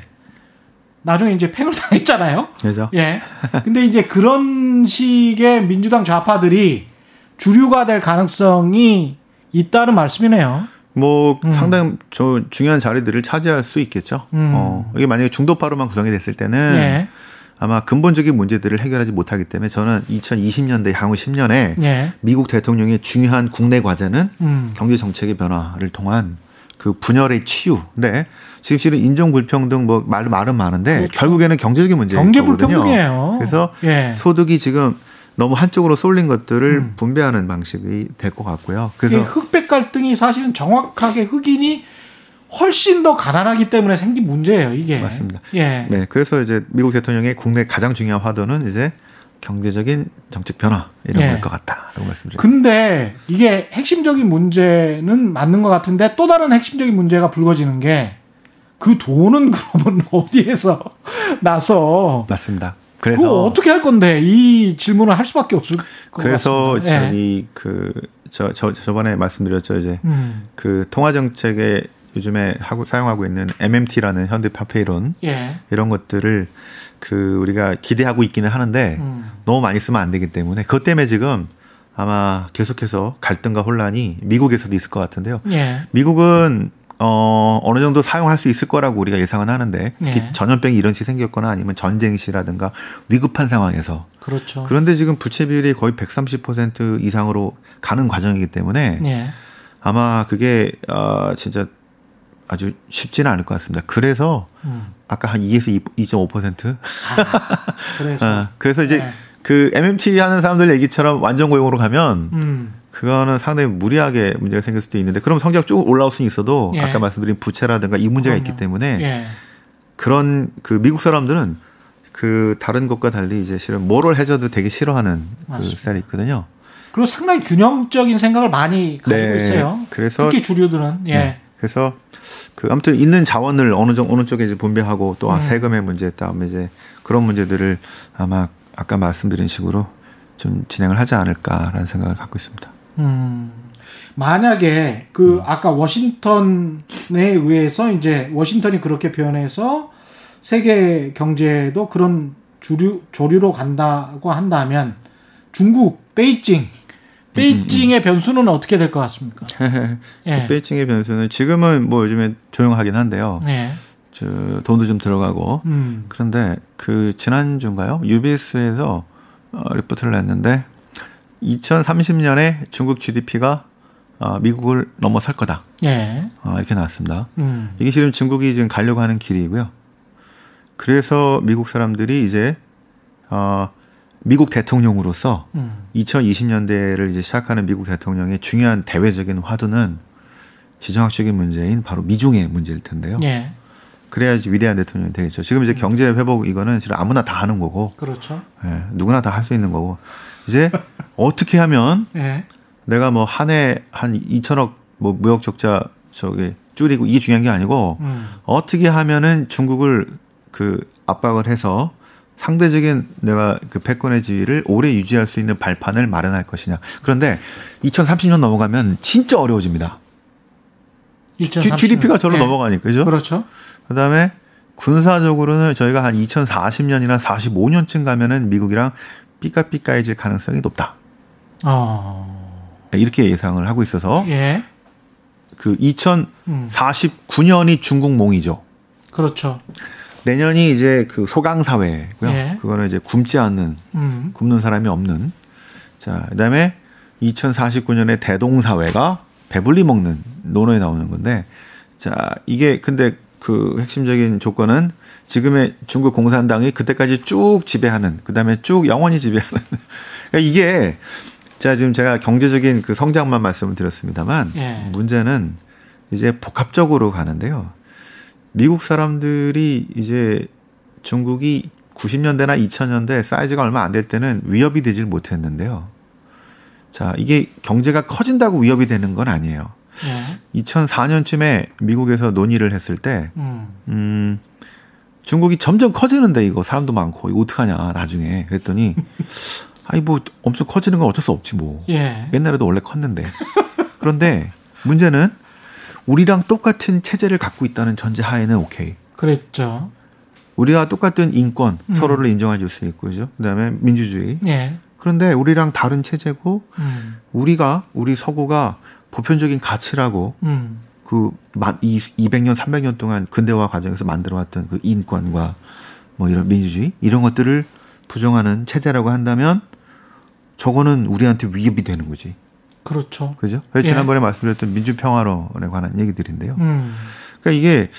나중에 이제 팽을 당했잖아요. 그래서 예. 근데 이제 그런 식의 민주당 좌파들이 주류가 될 가능성이 있다는 말씀이네요. 뭐 음. 상당히 저 중요한 자리들을 차지할 수 있겠죠. 음. 어, 이게 만약에 중도파로만 구성이 됐을 때는 예. 아마 근본적인 문제들을 해결하지 못하기 때문에 저는 2020년대 향후 10년에 예. 미국 대통령의 중요한 국내 과제는 음. 경제 정책의 변화를 통한 그 분열의 치유. 네. 지금 실은 인종 불평등 뭐 말, 말은 많은데 그렇죠. 결국에는 경제적인 문제거든요. 경제 불평등이에요. 그래서 예. 소득이 지금 너무 한쪽으로 쏠린 것들을 음. 분배하는 방식이 될 것 같고요. 그래서 흑백 갈등이 사실은 정확하게 흑인이 훨씬 더 가난하기 때문에 생긴 문제예요, 이게. 맞습니다. 예. 네, 그래서 이제 미국 대통령의 국내 가장 중요한 화두는 이제 경제적인 정책 변화 이런 예. 걸것 같다라고 말씀드립니다. 근데 이게 핵심적인 문제는 맞는 것 같은데 또 다른 핵심적인 문제가 불거지는 게 그 돈은 그러면 어디에서 나서 맞습니다. 그래서 어떻게 할 건데 이 질문을 할 수밖에 없을 것 그래서 같습니다. 예. 저기 그저 저 저번에 말씀드렸죠 이제 음. 그 통화 정책에 요즘에 하고 사용하고 있는 MMT라는 현대 화폐 이론 예. 이런 것들을 그 우리가 기대하고 있기는 하는데 음. 너무 많이 쓰면 안 되기 때문에 그것 때문에 지금 아마 계속해서 갈등과 혼란이 미국에서도 있을 것 같은데요. 예. 미국은 어 어느 정도 사용할 수 있을 거라고 우리가 예상은 하는데 특히 네. 전염병이 이런 시 생겼거나 아니면 전쟁 시라든가 위급한 상황에서 그렇죠. 그런데 지금 부채 비율이 거의 130% 이상으로 가는 과정이기 때문에 예. 아마 그게 어 진짜 아주 쉽지는 않을 것 같습니다. 그래서 음. 아까 한 2에서 2.5%. 그래서 어, 그래서 이제 네. 그 MMT 하는 사람들 얘기처럼 완전 고용으로 가면 음. 그거는 상당히 무리하게 문제가 생길 수도 있는데 그럼 성적 쭉 올라올 수는 있어도 예. 아까 말씀드린 부채라든가 이 문제가 그럼요. 있기 때문에 예. 그런 그 미국 사람들은 그 다른 것과 달리 이제 실은 모럴 해저드 되게 싫어하는 그 맞습니다. 스타일이 있거든요. 그리고 상당히 균형적인 생각을 많이 가지고 네. 있어요. 그래서 특히 주류들은 예. 네. 그래서 그 아무튼 있는 자원을 어느 정 어느 쪽에 이제 분배하고 또 아, 음. 세금의 문제 다음에 이제 그런 문제들을 아마 아까 말씀드린 식으로 좀 진행을 하지 않을까라는 생각을 갖고 있습니다. 음. 만약에 그 아까 워싱턴에 의해서 이제 워싱턴이 그렇게 표현해서 세계 경제도 그런 주류 조류로 간다고 한다면 중국 베이징 베이징의 변수는 어떻게 될 것 같습니까? 예. 베이징의 변수는 지금은 뭐 요즘에 조용하긴 한데요. 예. 저 돈도 좀 들어가고 음. 그런데 그 지난주인가요? UBS에서 어, 리포트를 냈는데 2030년에 중국 GDP가 어, 미국을 넘어설 거다. 예. 어, 이렇게 나왔습니다. 음. 이게 지금 중국이 지금 가려고 하는 길이고요. 그래서 미국 사람들이 이제 어, 미국 대통령으로서 음. 2020년대를 이제 시작하는 미국 대통령의 중요한 대외적인 화두는 지정학적인 문제인 바로 미중의 문제일 텐데요. 예. 그래야지 위대한 대통령이 되겠죠. 지금 이제 경제 회복 이거는 사실 아무나 다 하는 거고, 그렇죠. 예, 누구나 다 할 수 있는 거고, 이제 어떻게 하면 예. 내가 뭐 한해한 2천억 뭐 무역 적자 저기 줄이고 이게 중요한 게 아니고 음. 어떻게 하면은 중국을 그 압박을 해서 상대적인 내가 그 패권의 지위를 오래 유지할 수 있는 발판을 마련할 것이냐. 그런데 2030년 넘어가면 진짜 어려워집니다. 2030 GDP가 절로 예. 넘어가니까 그죠? 그렇죠. 그다음에 군사적으로는 저희가 한 2040년이나 45년쯤 가면은 미국이랑 삐까삐까해질 가능성이 높다. 어. 이렇게 예상을 하고 있어서 예. 그 음. 2049년이 중국 몽이죠. 그렇죠. 내년이 이제 그 소강 사회고요. 예. 그거는 이제 굶지 않는 음. 굶는 사람이 없는. 자, 그다음에 2049년에 대동 사회가 배불리 먹는 논어에 나오는 건데 자, 이게 근데 그 핵심적인 조건은 지금의 중국 공산당이 그때까지 쭉 지배하는 그다음에 쭉 영원히 지배하는 그러니까 이게 자 지금 제가 경제적인 그 성장만 말씀을 드렸습니다만 예. 문제는 이제 복합적으로 가는데요. 미국 사람들이 이제 중국이 90년대나 2000년대 사이즈가 얼마 안 될 때는 위협이 되질 못했는데요. 자, 이게 경제가 커진다고 위협이 되는 건 아니에요. 예. 2004년쯤에 미국에서 논의를 했을 때, 음. 음, 중국이 점점 커지는데 이거 사람도 많고 이거 어떡하냐 나중에 그랬더니 아니 뭐 엄청 커지는 건 어쩔 수 없지 뭐 예. 옛날에도 원래 컸는데 그런데 문제는 우리랑 똑같은 체제를 갖고 있다는 전제 하에는 오케이 그랬죠. 우리와 똑같은 인권 음. 서로를 인정해 줄 수 있고 그죠 그다음에 민주주의 예. 그런데 우리랑 다른 체제고 음. 우리가 우리 서구가 보편적인 가치라고 음. 그 만- 이 200년, 300년 동안 근대화 과정에서 만들어왔던 그 인권과 뭐 이런 민주주의 이런 것들을 부정하는 체제라고 한다면 저거는 우리한테 위협이 되는 거지. 그렇죠. 그죠? 그래서 예. 지난번에 말씀드렸던 민주평화론에 관한 얘기들인데요. 음. 그러니까 이게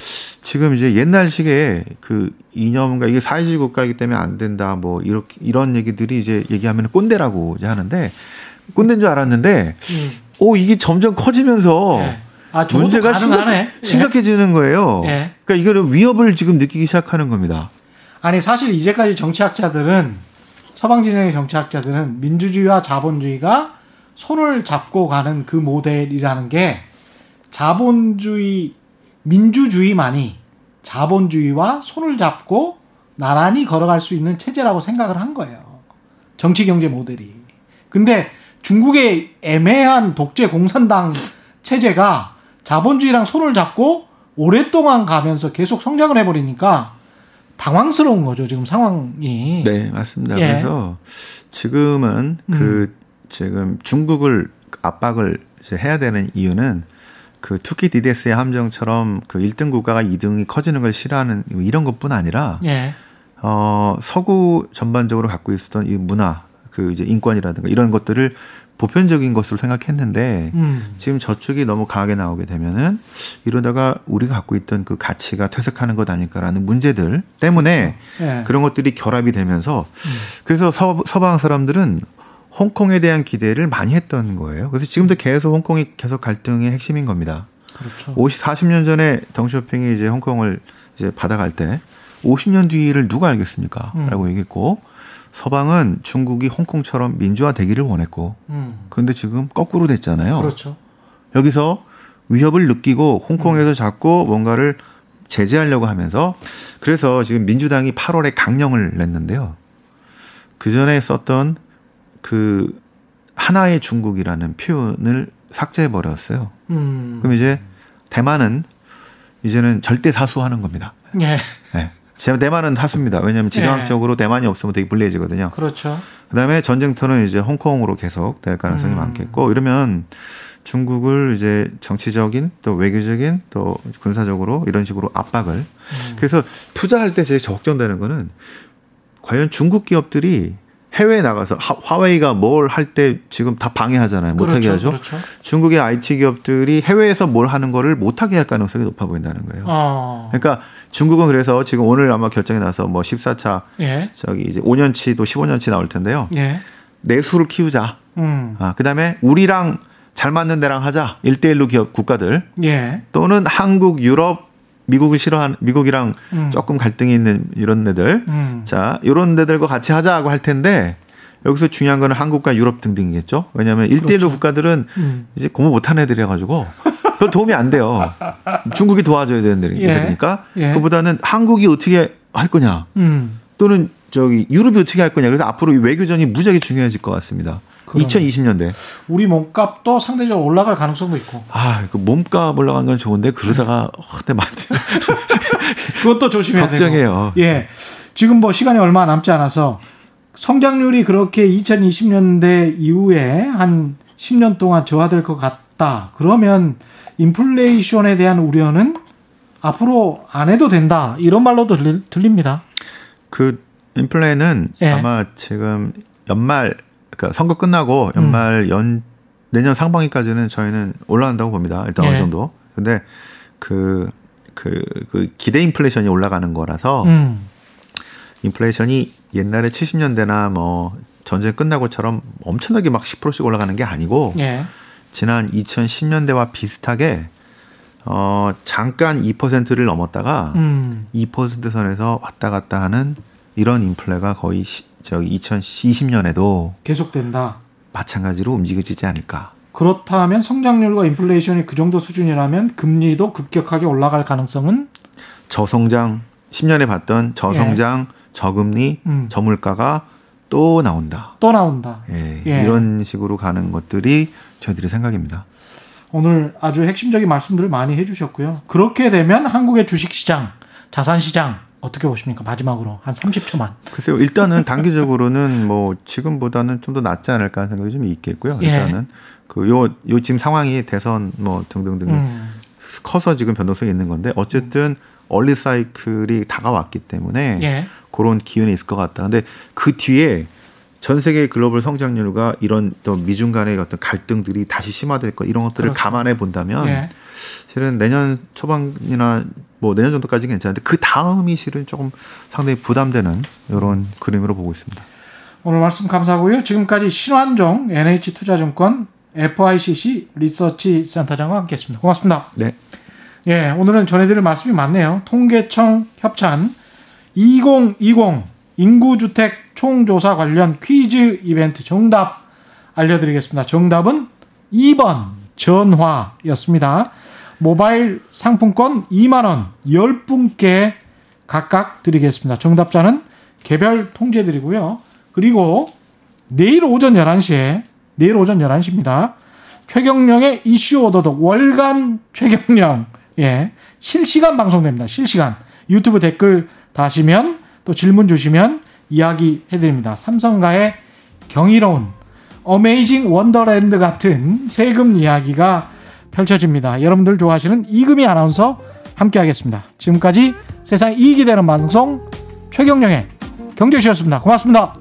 지금 이제 옛날식의 그 이념과 이게 사회주의 국가이기 때문에 안 된다 뭐 이렇게 이런 얘기들이 이제 얘기하면 꼰대라고 이제 하는데 꼰대인 줄 알았는데 음. 오 이게 점점 커지면서 예. 아, 문제가 가능하네. 심각, 심각해지는 거예요. 예. 그러니까 이거는 위협을 지금 느끼기 시작하는 겁니다. 아니 사실 이제까지 정치학자들은 서방 진영의 정치학자들은 민주주의와 자본주의가 손을 잡고 가는 그 모델이라는 게 자본주의 민주주의만이 자본주의와 손을 잡고 나란히 걸어갈 수 있는 체제라고 생각을 한 거예요. 정치 경제 모델이. 근데 중국의 애매한 독재 공산당 체제가 자본주의랑 손을 잡고 오랫동안 가면서 계속 성장을 해버리니까 당황스러운 거죠, 지금 상황이. 네, 맞습니다. 예. 그래서 지금은 그 지금 중국을 압박을 해야 되는 이유는 그 투키 디데스의 함정처럼 그 1등 국가가 2등이 커지는 걸 싫어하는 이런 것뿐 아니라 예. 어 서구 전반적으로 갖고 있었던 이 문화 그 이제 인권이라든가 이런 것들을 보편적인 것으로 생각했는데 음. 지금 저쪽이 너무 강하게 나오게 되면은 이러다가 우리가 갖고 있던 그 가치가 퇴색하는 것 아닐까라는 문제들 때문에 예. 그런 것들이 결합이 되면서 그래서 서, 서방 사람들은 홍콩에 대한 기대를 많이 했던 거예요. 그래서 지금도 계속 홍콩이 계속 갈등의 핵심인 겁니다. 그렇죠. 50, 40년 전에 덩쇼핑이 이제 홍콩을 이제 받아갈 때 50년 뒤를 누가 알겠습니까? 음. 라고 얘기했고 서방은 중국이 홍콩처럼 민주화 되기를 원했고 음. 그런데 지금 거꾸로 됐잖아요. 그렇죠. 여기서 위협을 느끼고 홍콩에서 자꾸 뭔가를 제재하려고 하면서 그래서 지금 민주당이 8월에 강령을 냈는데요. 그 전에 썼던 그 하나의 중국이라는 표현을 삭제해 버렸어요. 음. 그럼 이제 대만은 이제는 절대 사수하는 겁니다. 예. 네. 제- 대만은 사수입니다. 왜냐하면 지정학적으로 대만이 없으면 되게 불리해지거든요. 그렇죠. 그다음에 전쟁터는 이제 홍콩으로 계속 될 가능성이 음. 많겠고 이러면 중국을 이제 정치적인 또 외교적인 또 군사적으로 이런 식으로 압박을 음. 그래서 투자할 때 제일 걱정되는 거는 과연 중국 기업들이 해외에 나가서 화, 웨이가 뭘 할 때 지금 다 방해하잖아요. 못하게 그렇죠, 하죠. 그렇죠. 중국의 IT 기업들이 해외에서 뭘 하는 거를 못하게 할 가능성이 높아 보인다는 거예요. 어. 그러니까 중국은 그래서 지금 오늘 아마 결정이 나서 뭐 14차 예. 저기 이제 5년치도 15년치 나올 텐데요. 예. 내수를 키우자. 음. 아, 그다음에 우리랑 잘 맞는 데랑 하자. 1대1로 기업 국가들. 예. 또는 한국, 유럽, 미국을 싫어하는 미국이랑 음. 조금 갈등이 있는 이런 데들. 음. 자, 이런 데들과 같이 하자고 할 텐데 여기서 중요한 거는 한국과 유럽 등등이겠죠. 왜냐하면 1대1로 그렇죠. 국가들은 음. 이제 공부 못하는 애들이라 가지고 별 도움이 안 돼요. 중국이 도와줘야 되는 애들이니까. 예. 예. 그보다는 한국이 어떻게 할 거냐. 음. 또는 저기 유럽이 어떻게 할 거냐. 그래서 앞으로 외교전이 무지하게 중요해질 것 같습니다. 그러네. 2020년대. 우리 몸값도 상대적으로 올라갈 가능성도 있고. 아, 그 몸값 올라간 건 좋은데 그러다가 허대 맞지. 그것도 조심해야 걱정해요. 되고. 예. 지금 뭐 시간이 얼마 남지 않아서 성장률이 그렇게 2020년대 이후에 한 10년 동안 저하될 것 같 다. 그러면 인플레이션에 대한 우려는 앞으로 안 해도 된다. 이런 말로도 들립니다. 그 인플레는 예. 아마 지금 연말 그러니까 선거 끝나고 연말 음. 연 내년 상반기까지는 저희는 올라간다고 봅니다. 일단 예. 어느 정도. 근데 그, 그, 그 기대 인플레이션이 올라가는 거라서 음. 인플레이션이 옛날에 70년대나 뭐 전쟁 끝나고처럼 엄청나게 막 10%씩 올라가는 게 아니고 예. 지난 2010년대와 비슷하게 어 잠깐 2%를 넘었다가 음. 2% 선에서 왔다 갔다 하는 이런 인플레가 거의 시, 저기 2020년에도 계속된다. 마찬가지로 움직여지지 않을까. 그렇다면 성장률과 인플레이션이 그 정도 수준이라면 금리도 급격하게 올라갈 가능성은 저성장 10년에 봤던 저성장, 예. 저금리, 음. 저물가가 또 나온다. 또 나온다. 예, 예. 이런 식으로 가는 것들이 저희들의 생각입니다. 오늘 아주 핵심적인 말씀들을 많이 해주셨고요. 그렇게 되면 한국의 주식시장, 자산시장 어떻게 보십니까? 마지막으로 한 30초만. 글쎄요. 일단은 단기적으로는 뭐 지금보다는 좀 더 낫지 않을까 하는 생각이 좀 있겠고요. 예. 일단은 그요요 지금 상황이 대선 뭐 등등등 음. 커서 지금 변동성이 있는 건데 어쨌든 얼리 사이클이 다가왔기 때문에 예. 그런 기운이 있을 것 같다. 근데 그 뒤에 전 세계 글로벌 성장률과 이런 또 미중 간의 어떤 갈등들이 다시 심화될 것 이런 것들을 그렇죠. 감안해 본다면 예. 실은 내년 초반이나 뭐 내년 정도까지는 괜찮은데 그 다음이 실은 조금 상당히 부담되는 이런 그림으로 보고 있습니다. 오늘 말씀 감사하고요. 지금까지 신환종 NH투자증권 FICC 리서치 센터장과 함께했습니다. 고맙습니다. 네. 예, 오늘은 전해드릴 말씀이 많네요. 통계청 협찬 2020 인구주택 총조사 관련 퀴즈 이벤트 정답 알려드리겠습니다. 정답은 2번 전화였습니다. 모바일 상품권 2만원 10분께 각각 드리겠습니다. 정답자는 개별 통제 드리고요. 그리고 내일 오전 11시에, 내일 오전 11시입니다. 최경령의 이슈 오더독 월간 최경령, 예, 실시간 방송됩니다. 실시간. 유튜브 댓글 다시면 또 질문 주시면 이야기 해드립니다. 삼성가의 경이로운 어메이징 원더랜드 같은 세금 이야기가 펼쳐집니다. 여러분들 좋아하시는 이금희 아나운서 함께하겠습니다. 지금까지 세상 이익이 되는 방송 최경령의 경제시였습니다. 고맙습니다.